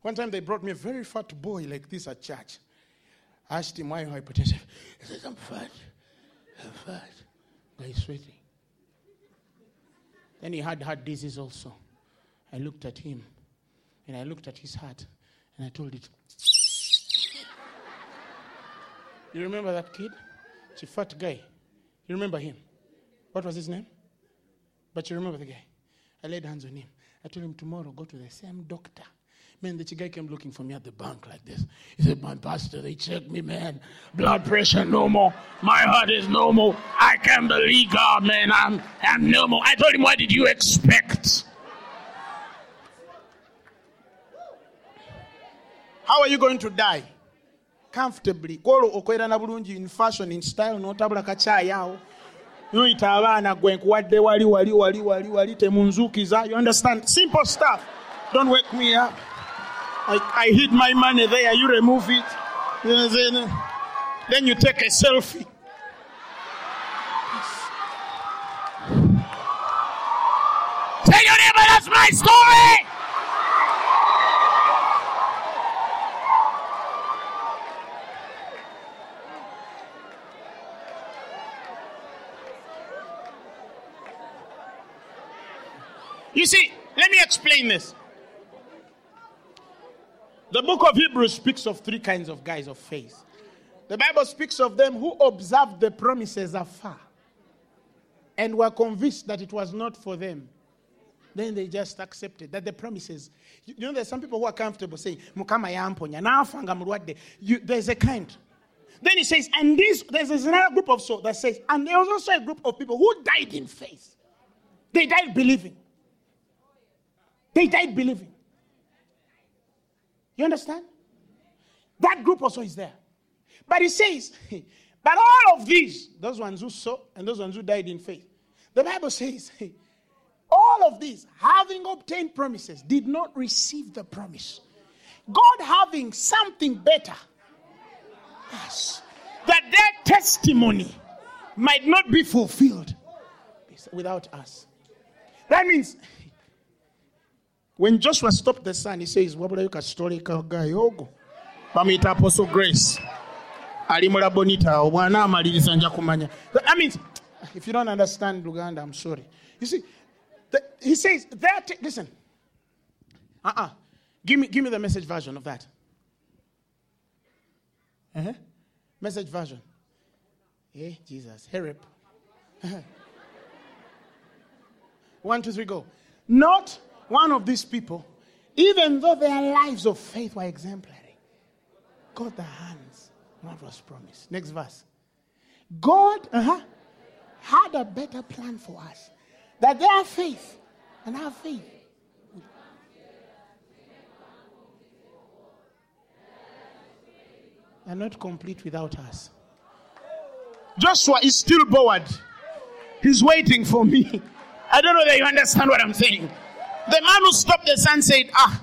One time they brought me a very fat boy like this at church. I asked him why hypertensive. He says, I'm fat. I'm fat. But he's sweating. Then he had heart disease also. I looked at him and I looked at his heart and I told it. you remember that kid? It's a fat guy. You remember him? What was his name? But you remember the guy. I laid hands on him. I told him tomorrow go to the same doctor. Man, the guy came looking for me at the bank like this. He said, My pastor, they checked me, man. Blood pressure normal. My heart is normal. I can't believe God, man. I'm I'm normal. I told him, What did you expect? How are you going to die? Comfortably. Kwolwo okwerana bulungi in fashion, in style, n'otabula kacaayi awo. noyita abaana gwe nkuwadde wali wali wali wali wali temunzuukiza you understand simple stuff don't wake me up I, I hid my money there. You remove it. Then, then you take a selfie. Tell your neighbor that's my story. You see, let me explain this. The book of Hebrews speaks of three kinds of guys of faith. The Bible speaks of them who observed the promises afar and were convinced that it was not for them. Then they just accepted that the promises. You know, there's some people who are comfortable saying, Mukama yamponya, nafanga. There's a kind. Then he says, and this, there's another group of souls that says, and there was also a group of people who died in faith. They died believing. They died believing. You understand? That group also is there. But he says, but all of these, those ones who saw and those ones who died in faith, the Bible says, all of these, having obtained promises, did not receive the promise. God having something better. Yes. That their testimony might not be fulfilled without us. That means when Joshua stopped the sun, he says, wabulayo kasitoleka gayogo bamuyita apostle grace. Ali mu labonita awo bw'anaamaliriza nja kumanya. I mean if you don't understand luganda i'm sorry. You see the, he says that listen. Uh-uh. Give me, give me the message version of that. Uh-huh. message version. Hey jesus up one two three go. Not one of these people, even though their lives of faith were exemplary, got the hands what was promised. Next verse. God uh-huh, had a better plan for us. That their faith and our faith are not complete without us. Joshua is still bored. He's waiting for me. I don't know that you understand what I'm saying. The man who stopped the sun said, Ah,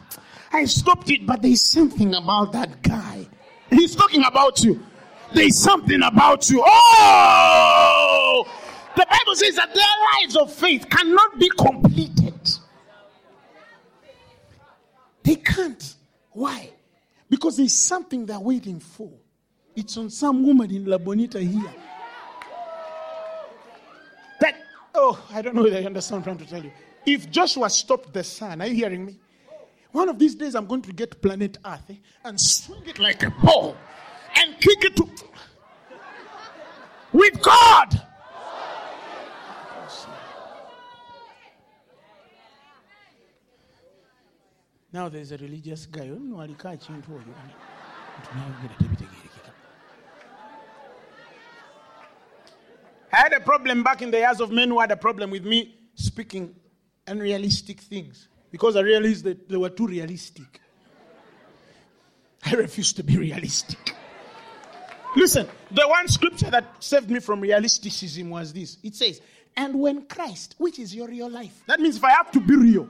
I stopped it, but there's something about that guy. He's talking about you. There's something about you. Oh! The Bible says that their lives of faith cannot be completed. They can't. Why? Because there's something they're waiting for. It's on some woman in La Bonita here. That, oh, I don't know if you understand what I'm trying to tell you. If Joshua stopped the sun, are you hearing me? One of these days I'm going to get planet Earth eh, and swing it like a ball and kick it to. With God! Now there's a religious guy. I had a problem back in the years of men who had a problem with me speaking unrealistic things because I realized that they were too realistic. I refuse to be realistic. Listen, the one scripture that saved me from realisticism was this. It says, And when Christ, which is your real life, that means if I have to be real,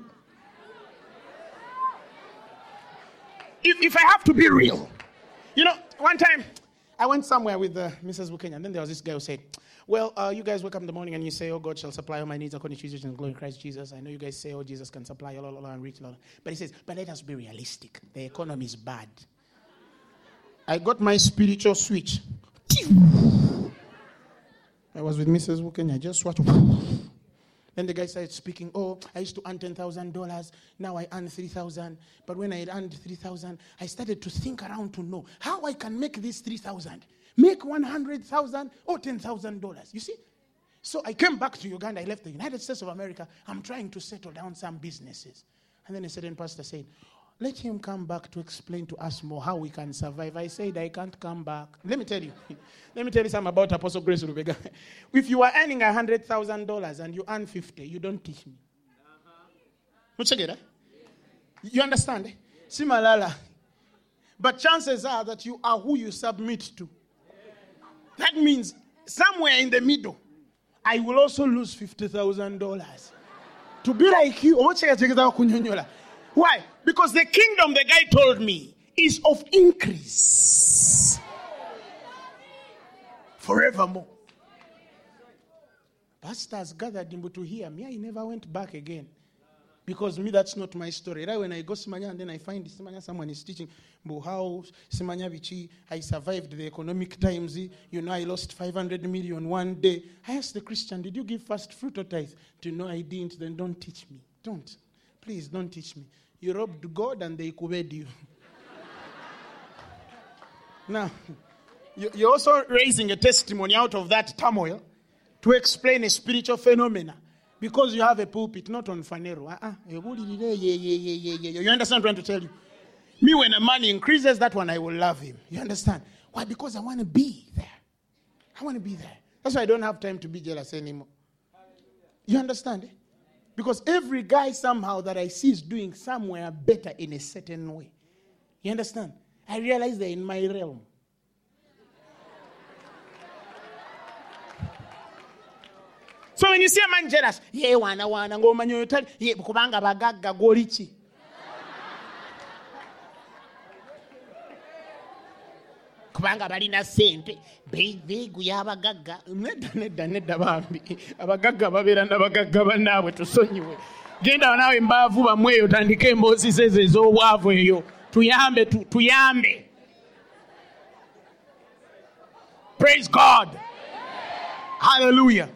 if, if I have to be real. You know, one time I went somewhere with uh, Mrs. Bukenya, and then there was this guy who said, Well, uh, you guys wake up in the morning and you say, Oh, God shall supply all my needs according to Jesus and glory in Christ Jesus. I know you guys say, Oh, Jesus can supply all, all, all, and reach all. But he says, But let us be realistic. The economy is bad. I got my spiritual switch. I was with Mrs. Bukenya, just watched. Then the guy started speaking, Oh, I used to earn $10,000. Now I earn 3000 But when I earned 3000 I started to think around to know how I can make this 3000 Make 100000 or $10,000. You see? So I came back to Uganda. I left the United States of America. I'm trying to settle down some businesses. And then a certain pastor said, let him come back to explain to us more how we can survive. I said, I can't come back. Let me tell you. Let me tell you something about Apostle Grace Lubega. If you are earning $100,000 and you earn 50, you don't teach me. Muchegera? You understand? eh? Simalala. But chances are that you are who you submit to. That means somewhere in the middle, I will also lose $50,000. To be like you. Why? Because the kingdom, the guy told me, is of increase forevermore. Pastors gathered him to hear me. I never went back again. Because me, that's not my story. Right when I go Simanya and then I find Simanya, someone is teaching about how Simanya Vichi, I survived the economic times. You know, I lost 500 million one day. I asked the Christian, Did you give first fruit or tithe? To know I didn't, then don't teach me. Don't. Please don't teach me. You robbed God and they kubed you. now, you- you're also raising a testimony out of that turmoil to explain a spiritual phenomena because you have a pulpit, not on Fanero. Uh-uh. You understand what I'm trying to tell you? Me, when the money increases, that one I will love him. You understand? Why? Because I want to be there. I want to be there. That's why I don't have time to be jealous anymore. You understand? Because every guy somehow that I see is doing somewhere better in a certain way. You understand? I realize they're in my realm. So when you see a man jealous, ye wana wana ng'omanya oyo tali ye kubanga bagagga gw'oli ki? kubanga balina sente be- beeguya abagagga nedda nedda nedda bambi. Abagagga babeera n'abagagga bannaabwe tusonyiwe. Genda naawe mbaavu bamwe eyo tandika emboozi zezo ez'obwavu eyo. Tuyambe tu- tuyambe. Praise god. Hallelujah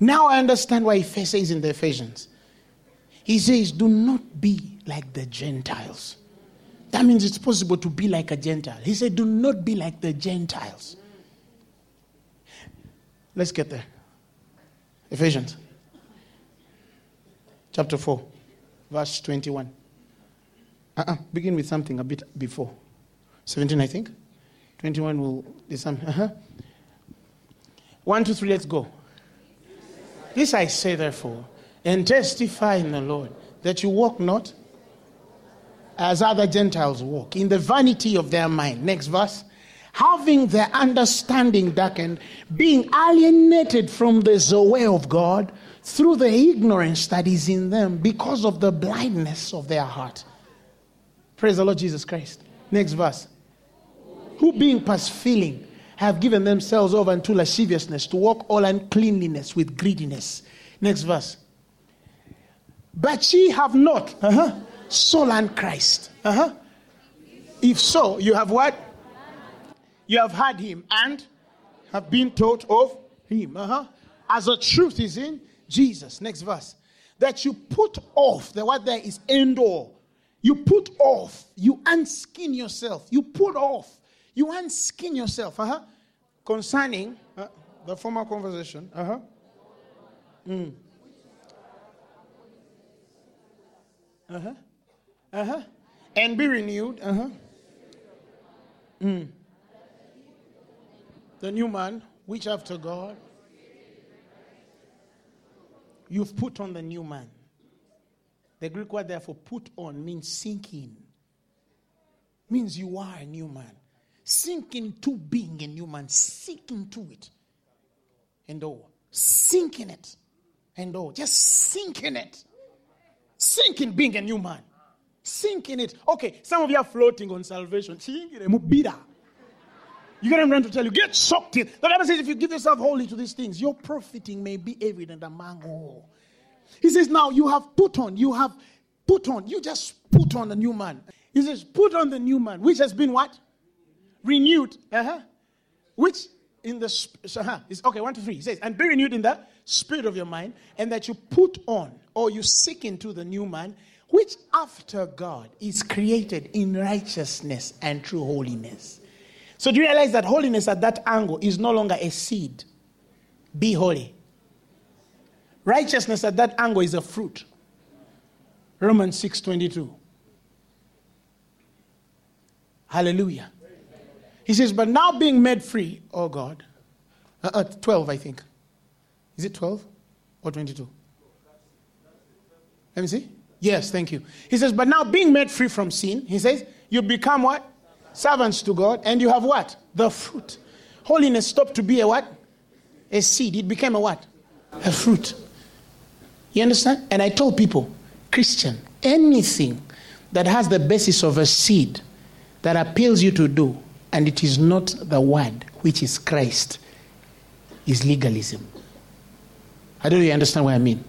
now i understand why he says in the ephesians he says do not be like the gentiles that means it's possible to be like a Gentile. He said, Do not be like the Gentiles. Let's get there. Ephesians chapter 4, verse 21. Uh-uh, begin with something a bit before. 17, I think. 21 will be something. Uh-huh. One, two, three, let's go. This I say, therefore, and testify in the Lord that you walk not as other Gentiles walk, in the vanity of their mind. Next verse. having their understanding darkened, being alienated from the Zoe of God through the ignorance that is in them because of the blindness of their heart. Praise the Lord Jesus Christ. Next verse. Who being past feeling have given themselves over unto lasciviousness to walk all uncleanliness with greediness. Next verse. But ye have not uh-huh, soul and Christ. Uh-huh. If so, you have what? You have had him and have been taught of him. Uh-huh. As the truth is in Jesus. Next verse. That you put off, the word there is endor. You put off, you unskin yourself. You put off, you unskin yourself. Uh-huh. Concerning uh, the former conversation. Uh-huh. Mm. Uh-huh. Uh-huh. And be renewed. Uh-huh. Mm. The new man, which after God, you've put on the new man. The Greek word therefore put on means sink in. Means you are a new man. Sink into being a new man. Sink into it. And oh, sink in it. And oh, just sink in it. Sink in being a new man. Sink in it. Okay, some of you are floating on salvation. You get what I'm to tell you. Get soaked in. The Bible says if you give yourself wholly to these things, your profiting may be evident among all. He says, now you have put on, you have put on, you just put on a new man. He says, put on the new man, which has been what? Renewed. Uh-huh. Which in the, uh-huh. It's, okay, one, two, three. Says, and be renewed in the spirit of your mind, and that you put on, or you seek into the new man, which after God is created in righteousness and true holiness. So do you realize that holiness at that angle is no longer a seed? Be holy. Righteousness at that angle is a fruit. Romans 6:22. Hallelujah. He says, but now being made free, oh God. Uh, uh, 12, I think. Is it 12 or 22? Let me see. Yes, thank you. He says, but now being made free from sin, he says, you become what? Servants to God, and you have what? The fruit. Holiness stopped to be a what? A seed. It became a what? A fruit. You understand? And I told people, Christian, anything that has the basis of a seed that appeals you to do, and it is not the word, which is Christ, is legalism. I don't really understand what I mean.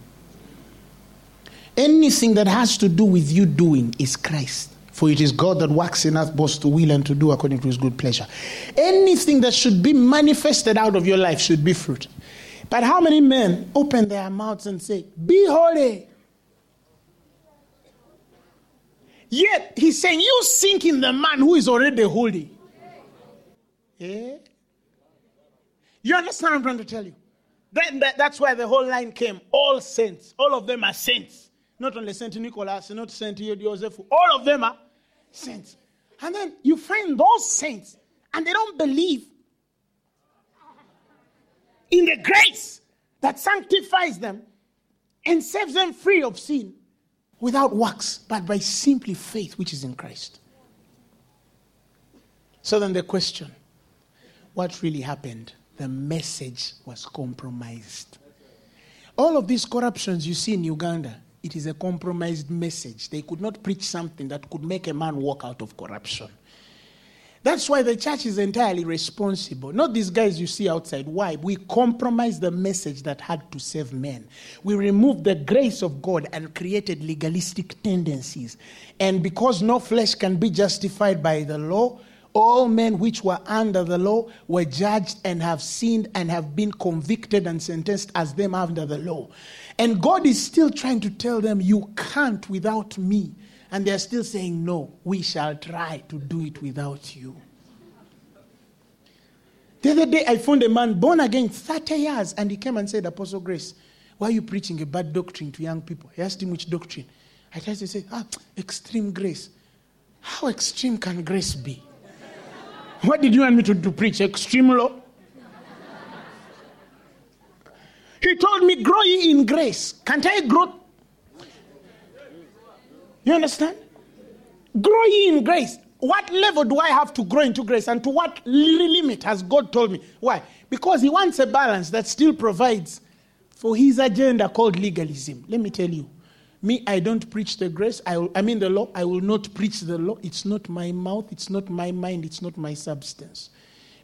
Anything that has to do with you doing is Christ. For it is God that works in us both to will and to do according to his good pleasure. Anything that should be manifested out of your life should be fruit. But how many men open their mouths and say, Be holy? Yet he's saying, You sink in the man who is already holy. Yeah? You understand what I'm trying to tell you? Then that, that's why the whole line came. All saints. All of them are saints. Not only Saint Nicholas, not Saint Joseph. All of them are saints. And then you find those saints, and they don't believe in the grace that sanctifies them and saves them free of sin without works, but by simply faith which is in Christ. So then the question what really happened? The message was compromised. All of these corruptions you see in Uganda, it is a compromised message. They could not preach something that could make a man walk out of corruption. That's why the church is entirely responsible. Not these guys you see outside. Why? We compromised the message that had to save men. We removed the grace of God and created legalistic tendencies. And because no flesh can be justified by the law, all men which were under the law were judged and have sinned and have been convicted and sentenced as them under the law. And God is still trying to tell them, You can't without me. And they're still saying, No, we shall try to do it without you. The other day, I found a man born again 30 years, and he came and said, Apostle Grace, why are you preaching a bad doctrine to young people? He asked him which doctrine. I tried to say, Ah, extreme grace. How extreme can grace be? What did you want me to, to preach? Extreme law? he told me, Grow ye in grace. Can't I grow you understand? Grow ye in grace. what level do I have to grow into grace and to what limit has God told me? Why? Because He wants a balance that still provides for His agenda called legalism. Let me tell you. Me, I don't preach the grace. I, will, I mean the law. I will not preach the law. It's not my mouth. It's not my mind. It's not my substance.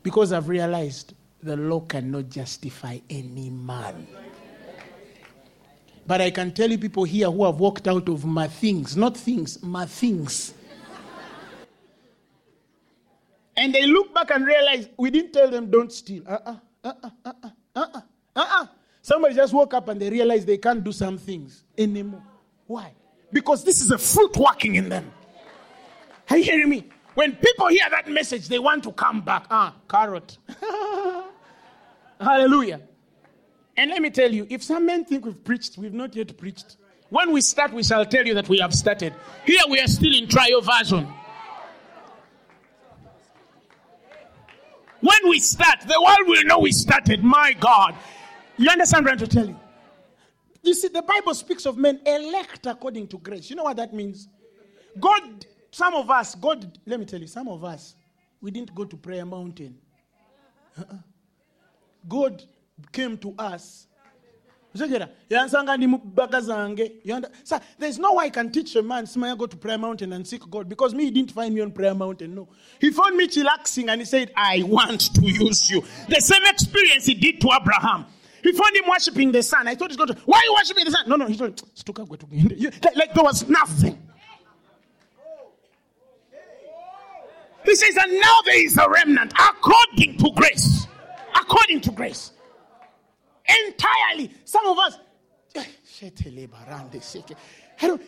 Because I've realized the law cannot justify any man. But I can tell you people here who have walked out of my things, not things, my things. and they look back and realize we didn't tell them don't steal. Uh-uh, uh-uh, uh-uh, uh-uh, uh-uh. Somebody just woke up and they realize they can't do some things anymore. Why? Because this is a fruit working in them. Are you hearing me? When people hear that message, they want to come back. Ah, carrot. Hallelujah. And let me tell you, if some men think we've preached, we've not yet preached. When we start, we shall tell you that we have started. Here we are still in trial version. When we start, the world will know we started. My God. You understand what I'm trying to tell you? You see, the Bible speaks of men elect according to grace. You know what that means? God, some of us, God, let me tell you, some of us, we didn't go to prayer mountain. Uh-uh. God came to us. so there's no way i can teach a man simaya go to prayer mountain and seek god because me he didn't find me on prayer mountain no he found me chillaxing and he said i want to use you the same experience he did to abraham he found him worshiping the sun. I thought he's going to, why are you worshiping the sun? No, no, he told him, like, like there was nothing. He says, and now there is a remnant according to grace. According to grace. Entirely. Some of us,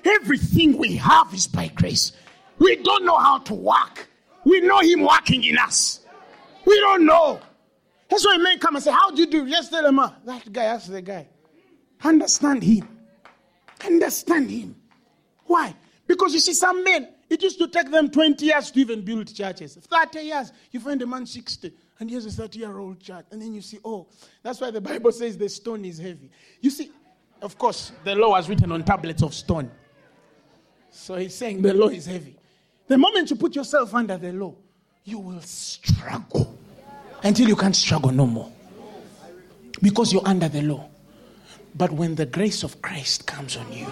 everything we have is by grace. We don't know how to work. We know Him working in us. We don't know. That's why men come and say, How do you do? Yes, tell them, ah, that guy, ask the guy. Understand him. Understand him. Why? Because you see, some men, it used to take them 20 years to even build churches. 30 years, you find a man 60, and he has a 30 year old church. And then you see, oh, that's why the Bible says the stone is heavy. You see, of course, the law was written on tablets of stone. So he's saying the law is heavy. The moment you put yourself under the law, you will struggle until you can't struggle no more because you're under the law. But when the grace of Christ comes on you,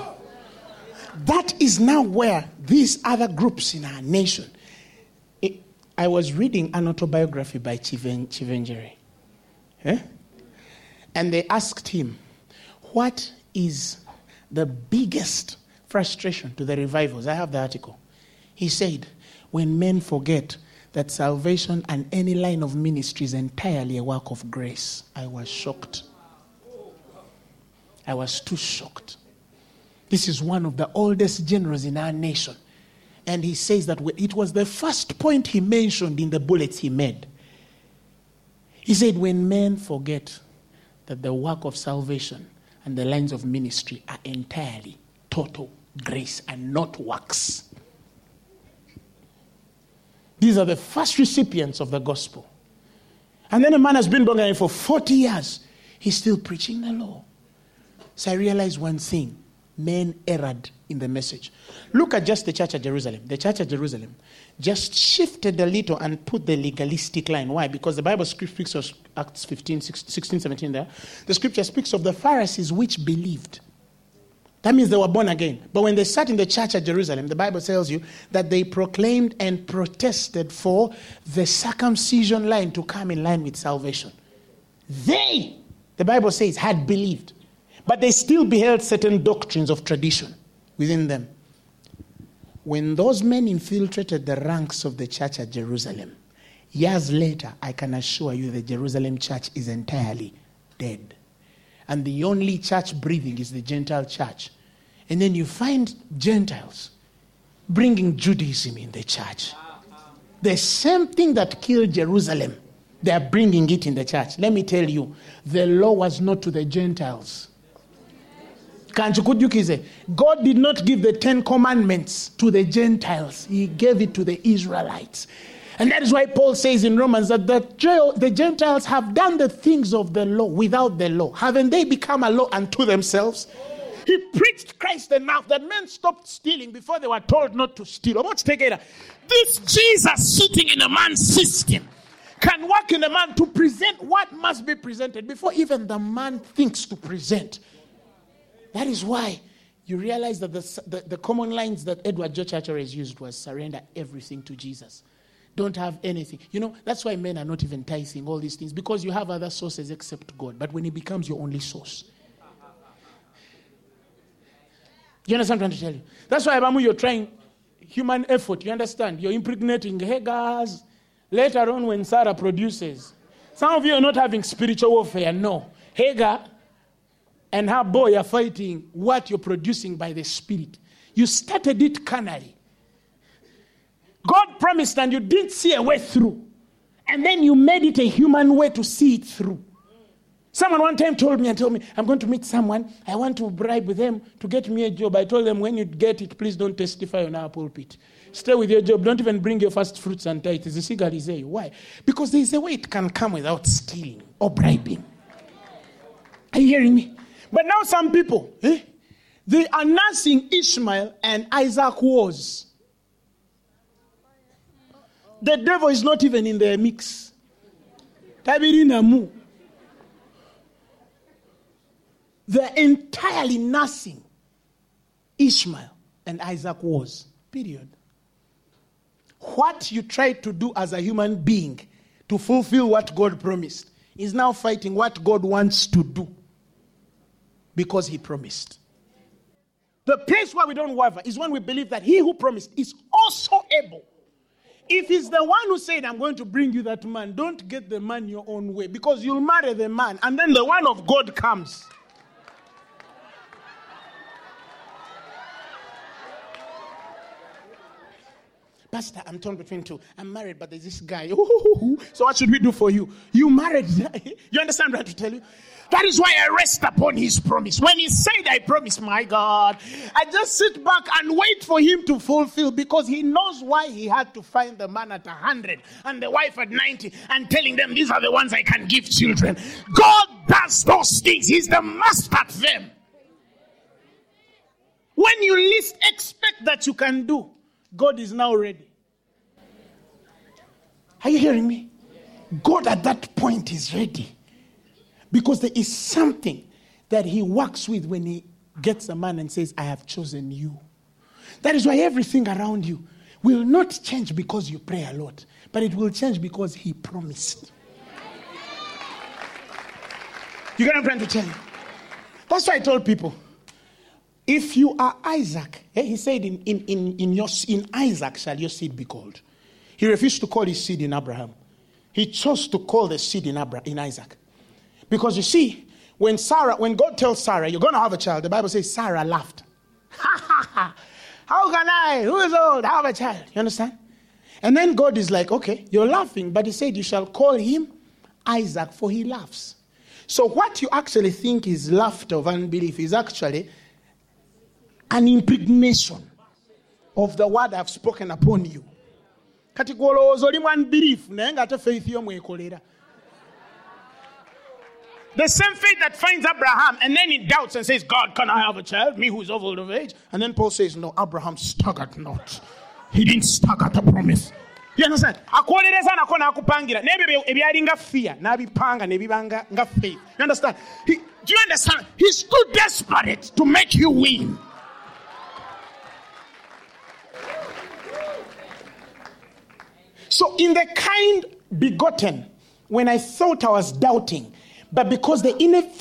that is now where these other groups in our nation. It, I was reading an autobiography by Chiven. Eh? And they asked him, What is the biggest frustration to the revivals? I have the article. He said, When men forget that salvation and any line of ministry is entirely a work of grace. I was shocked. I was too shocked. This is one of the oldest generals in our nation. And he says that it was the first point he mentioned in the bullets he made. He said, When men forget that the work of salvation and the lines of ministry are entirely total grace and not works, these are the first recipients of the gospel. And then a man has been born for 40 years. He's still preaching the law. So I realized one thing men erred in the message. Look at just the church at Jerusalem. The church at Jerusalem just shifted a little and put the legalistic line. Why? Because the Bible speaks of Acts 15, 16, 17 there. The scripture speaks of the Pharisees which believed. That means they were born again. But when they sat in the church at Jerusalem, the Bible tells you that they proclaimed and protested for the circumcision line to come in line with salvation. They, the Bible says, had believed, but they still beheld certain doctrines of tradition within them. When those men infiltrated the ranks of the church at Jerusalem, years later, I can assure you the Jerusalem church is entirely dead and the only church breathing is the Gentile church. And then you find Gentiles bringing Judaism in the church. The same thing that killed Jerusalem, they are bringing it in the church. Let me tell you, the law was not to the Gentiles. God did not give the Ten Commandments to the Gentiles, He gave it to the Israelites. And that is why Paul says in Romans that the, Gentiles have done the things of the law without the law. Haven't they become a law unto themselves? He preached Christ enough that men stopped stealing before they were told not to steal. What's taking This Jesus sitting in a man's system can work in a man to present what must be presented before even the man thinks to present. That is why you realize that the, the, the common lines that Edward Joe Churchill has used was surrender everything to Jesus. Don't have anything. You know, that's why men are not even tithing all these things because you have other sources except God. But when He becomes your only source, you understand what I'm trying to tell you? That's why, Abamu, you're trying human effort. You understand? You're impregnating Hagars. Later on, when Sarah produces, some of you are not having spiritual warfare. No. Hagar and her boy are fighting what you're producing by the Spirit. You started it carnally. God promised and you didn't see a way through. And then you made it a human way to see it through. Someone one time told me and told me, I'm going to meet someone. I want to bribe them to get me a job. I told them, when you get it, please don't testify on our pulpit. Stay with your job. Don't even bring your first fruits and tithes. The cigar is there. Why? Because there is a way it can come without stealing or bribing. Are you hearing me? But now some people, eh, they are nursing Ishmael and Isaac wars. The devil is not even in their mix. They're entirely nursing Ishmael and Isaac was. Period. What you try to do as a human being to fulfill what God promised is now fighting what God wants to do because He promised. The place where we don't waver is when we believe that He who promised is also able. If He's the one who said, I'm going to bring you that man, don't get the man your own way because you'll marry the man and then the one of God comes. Pastor, I'm torn between two. I'm married, but there's this guy. So what should we do for you? You married. You understand what I have to tell you? That is why I rest upon his promise. When he said, I promise, my God, I just sit back and wait for him to fulfill because he knows why he had to find the man at 100 and the wife at 90 and telling them, These are the ones I can give children. God does those things, He's the master at them. When you least expect that you can do, God is now ready. Are you hearing me? God at that point is ready. Because there is something that He works with when He gets a man and says, I have chosen you. That is why everything around you will not change because you pray a lot, but it will change because He promised. You get what I'm trying to tell you? That's why I told people if you are Isaac, eh, he said, in, in, in, in, your, in Isaac shall your seed be called. He refused to call his seed in Abraham. He chose to call the seed in, Abraham, in Isaac. Because you see, when Sarah, when God tells Sarah, you're going to have a child, the Bible says Sarah laughed. Ha ha ha. How can I, who is old, have a child? You understand? And then God is like, okay, you're laughing, but he said, you shall call him Isaac, for he laughs. So what you actually think is laughter of unbelief is actually an impregnation of the word I've spoken upon you. kati oli unbelief naye ng'ate faith yo mwekolera the same faith that finds Abraham and then he doubts and says, God, can I have a child? Me who's of old of age. And then Paul says, No, Abraham staggered not. He didn't stagger the promise. You understand? akwolereza nako nakupangira nebyo ebyali nga fear n'abipanga nebibanga nga faith you understand he, do you understand he's too desperate to make you win So, in the kind begotten, when I thought I was doubting, but because the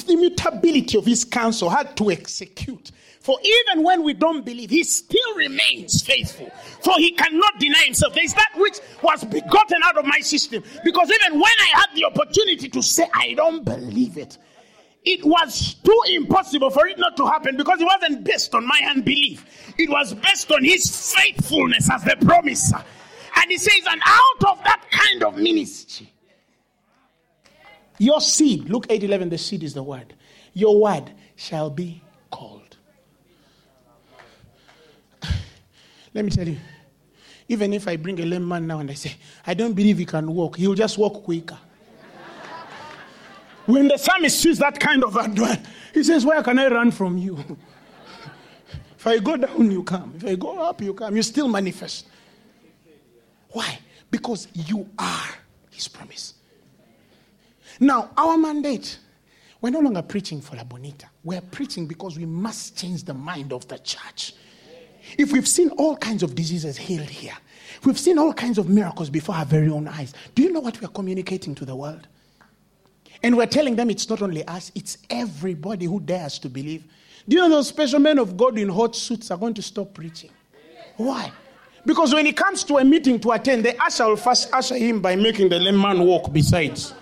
immutability of his counsel had to execute. For even when we don't believe, he still remains faithful. For he cannot deny himself. There is that which was begotten out of my system. Because even when I had the opportunity to say, I don't believe it, it was too impossible for it not to happen because it wasn't based on my unbelief. It was based on his faithfulness as the promiser. And he says, and out of that kind of ministry, your seed, Luke 8 11, the seed is the word. Your word shall be called. Let me tell you, even if I bring a lame man now and I say, I don't believe he can walk, he'll just walk quicker. when the psalmist sees that kind of advance, he says, Where can I run from you? If I go down, you come. If I go up, you come. You still manifest. Why? Because you are his promise. Now, our mandate, we're no longer preaching for La Bonita. We're preaching because we must change the mind of the church. If we've seen all kinds of diseases healed here, we've seen all kinds of miracles before our very own eyes, do you know what we're communicating to the world? And we're telling them it's not only us, it's everybody who dares to believe. Do you know those special men of God in hot suits are going to stop preaching? Why? Because when he comes to a meeting to attend, the usher will first usher him by making the lame man walk besides.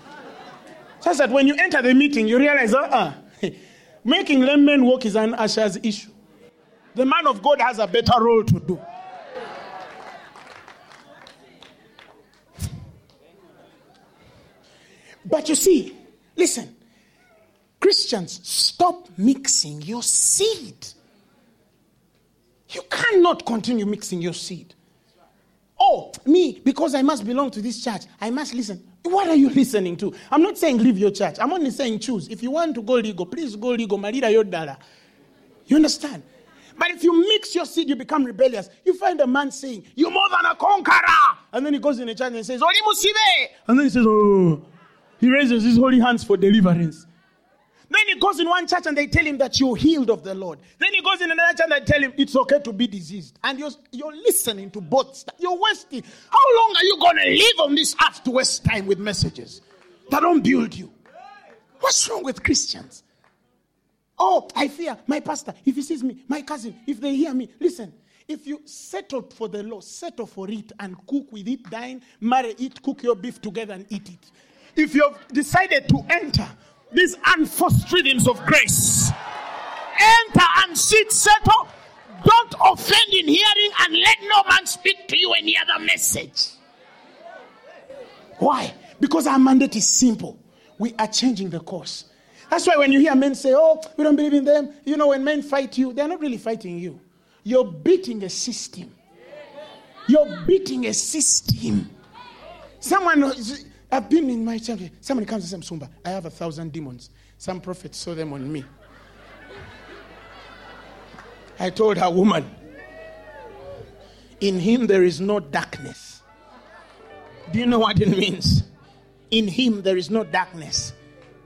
So that when you enter the meeting, you realize, uh uh making lame men walk is an usher's issue. The man of God has a better role to do. But you see, listen, Christians, stop mixing your seed. You cannot continue mixing your seed. Oh, me, because I must belong to this church, I must listen. What are you listening to? I'm not saying leave your church. I'm only saying choose. If you want to go legal, please go legal. Marira Yodala. You understand? But if you mix your seed, you become rebellious. You find a man saying, You're more than a conqueror. And then he goes in the church and says, Oli musibe. And then he says, Oh, he raises his holy hands for deliverance. Then he goes in one church and they tell him that you're healed of the Lord. Then he goes in another church and they tell him it's okay to be diseased. And you're, you're listening to both. You're wasting. How long are you going to live on this earth to waste time with messages that don't build you? What's wrong with Christians? Oh, I fear my pastor. If he sees me, my cousin, if they hear me, listen. If you settle for the law, settle for it and cook with it, dine, marry it, cook your beef together and eat it. If you've decided to enter these unforced rhythms of grace, enter and sit, settle. Don't offend in hearing and let no man speak to you any other message. Why? Because our mandate is simple. We are changing the course. That's why when you hear men say, Oh, we don't believe in them, you know, when men fight you, they're not really fighting you. You're beating a system. You're beating a system. Someone, I've been in my church. Somebody comes and says, Sumba, I have a thousand demons. Some prophet saw them on me. I told her, Woman, in him there is no darkness. Do you know what it means? In him there is no darkness.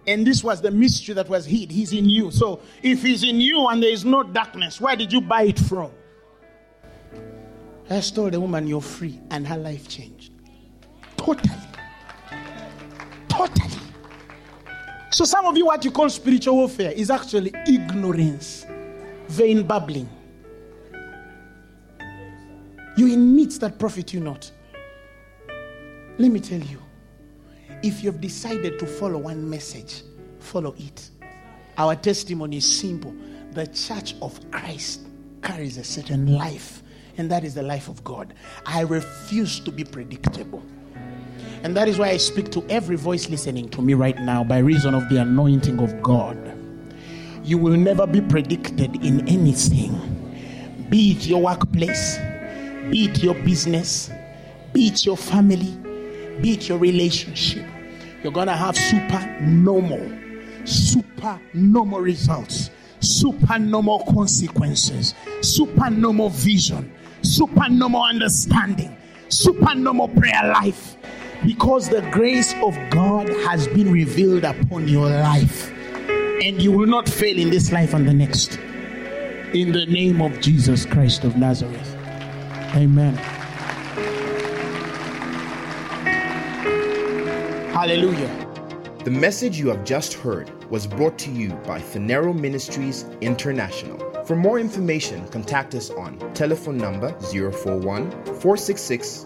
And this was the mystery that was hid. He's in you. So if he's in you and there is no darkness, where did you buy it from? I told the woman, You're free. And her life changed. Totally. Totally. So some of you, what you call spiritual warfare is actually ignorance, vain babbling. You in meats that profit you not. Let me tell you if you've decided to follow one message, follow it. Our testimony is simple. The church of Christ carries a certain life, and that is the life of God. I refuse to be predictable. And that is why I speak to every voice listening to me right now by reason of the anointing of God. You will never be predicted in anything, be it your workplace, be it your business, be it your family, be it your relationship. You're gonna have super normal, super normal results, super normal consequences, super normal vision, super normal understanding, super normal prayer life because the grace of God has been revealed upon your life, and you will not fail in this life and the next. In the name of Jesus Christ of Nazareth. Amen. Hallelujah. The message you have just heard was brought to you by Phaneroo Ministries International. For more information, contact us on telephone number 041 466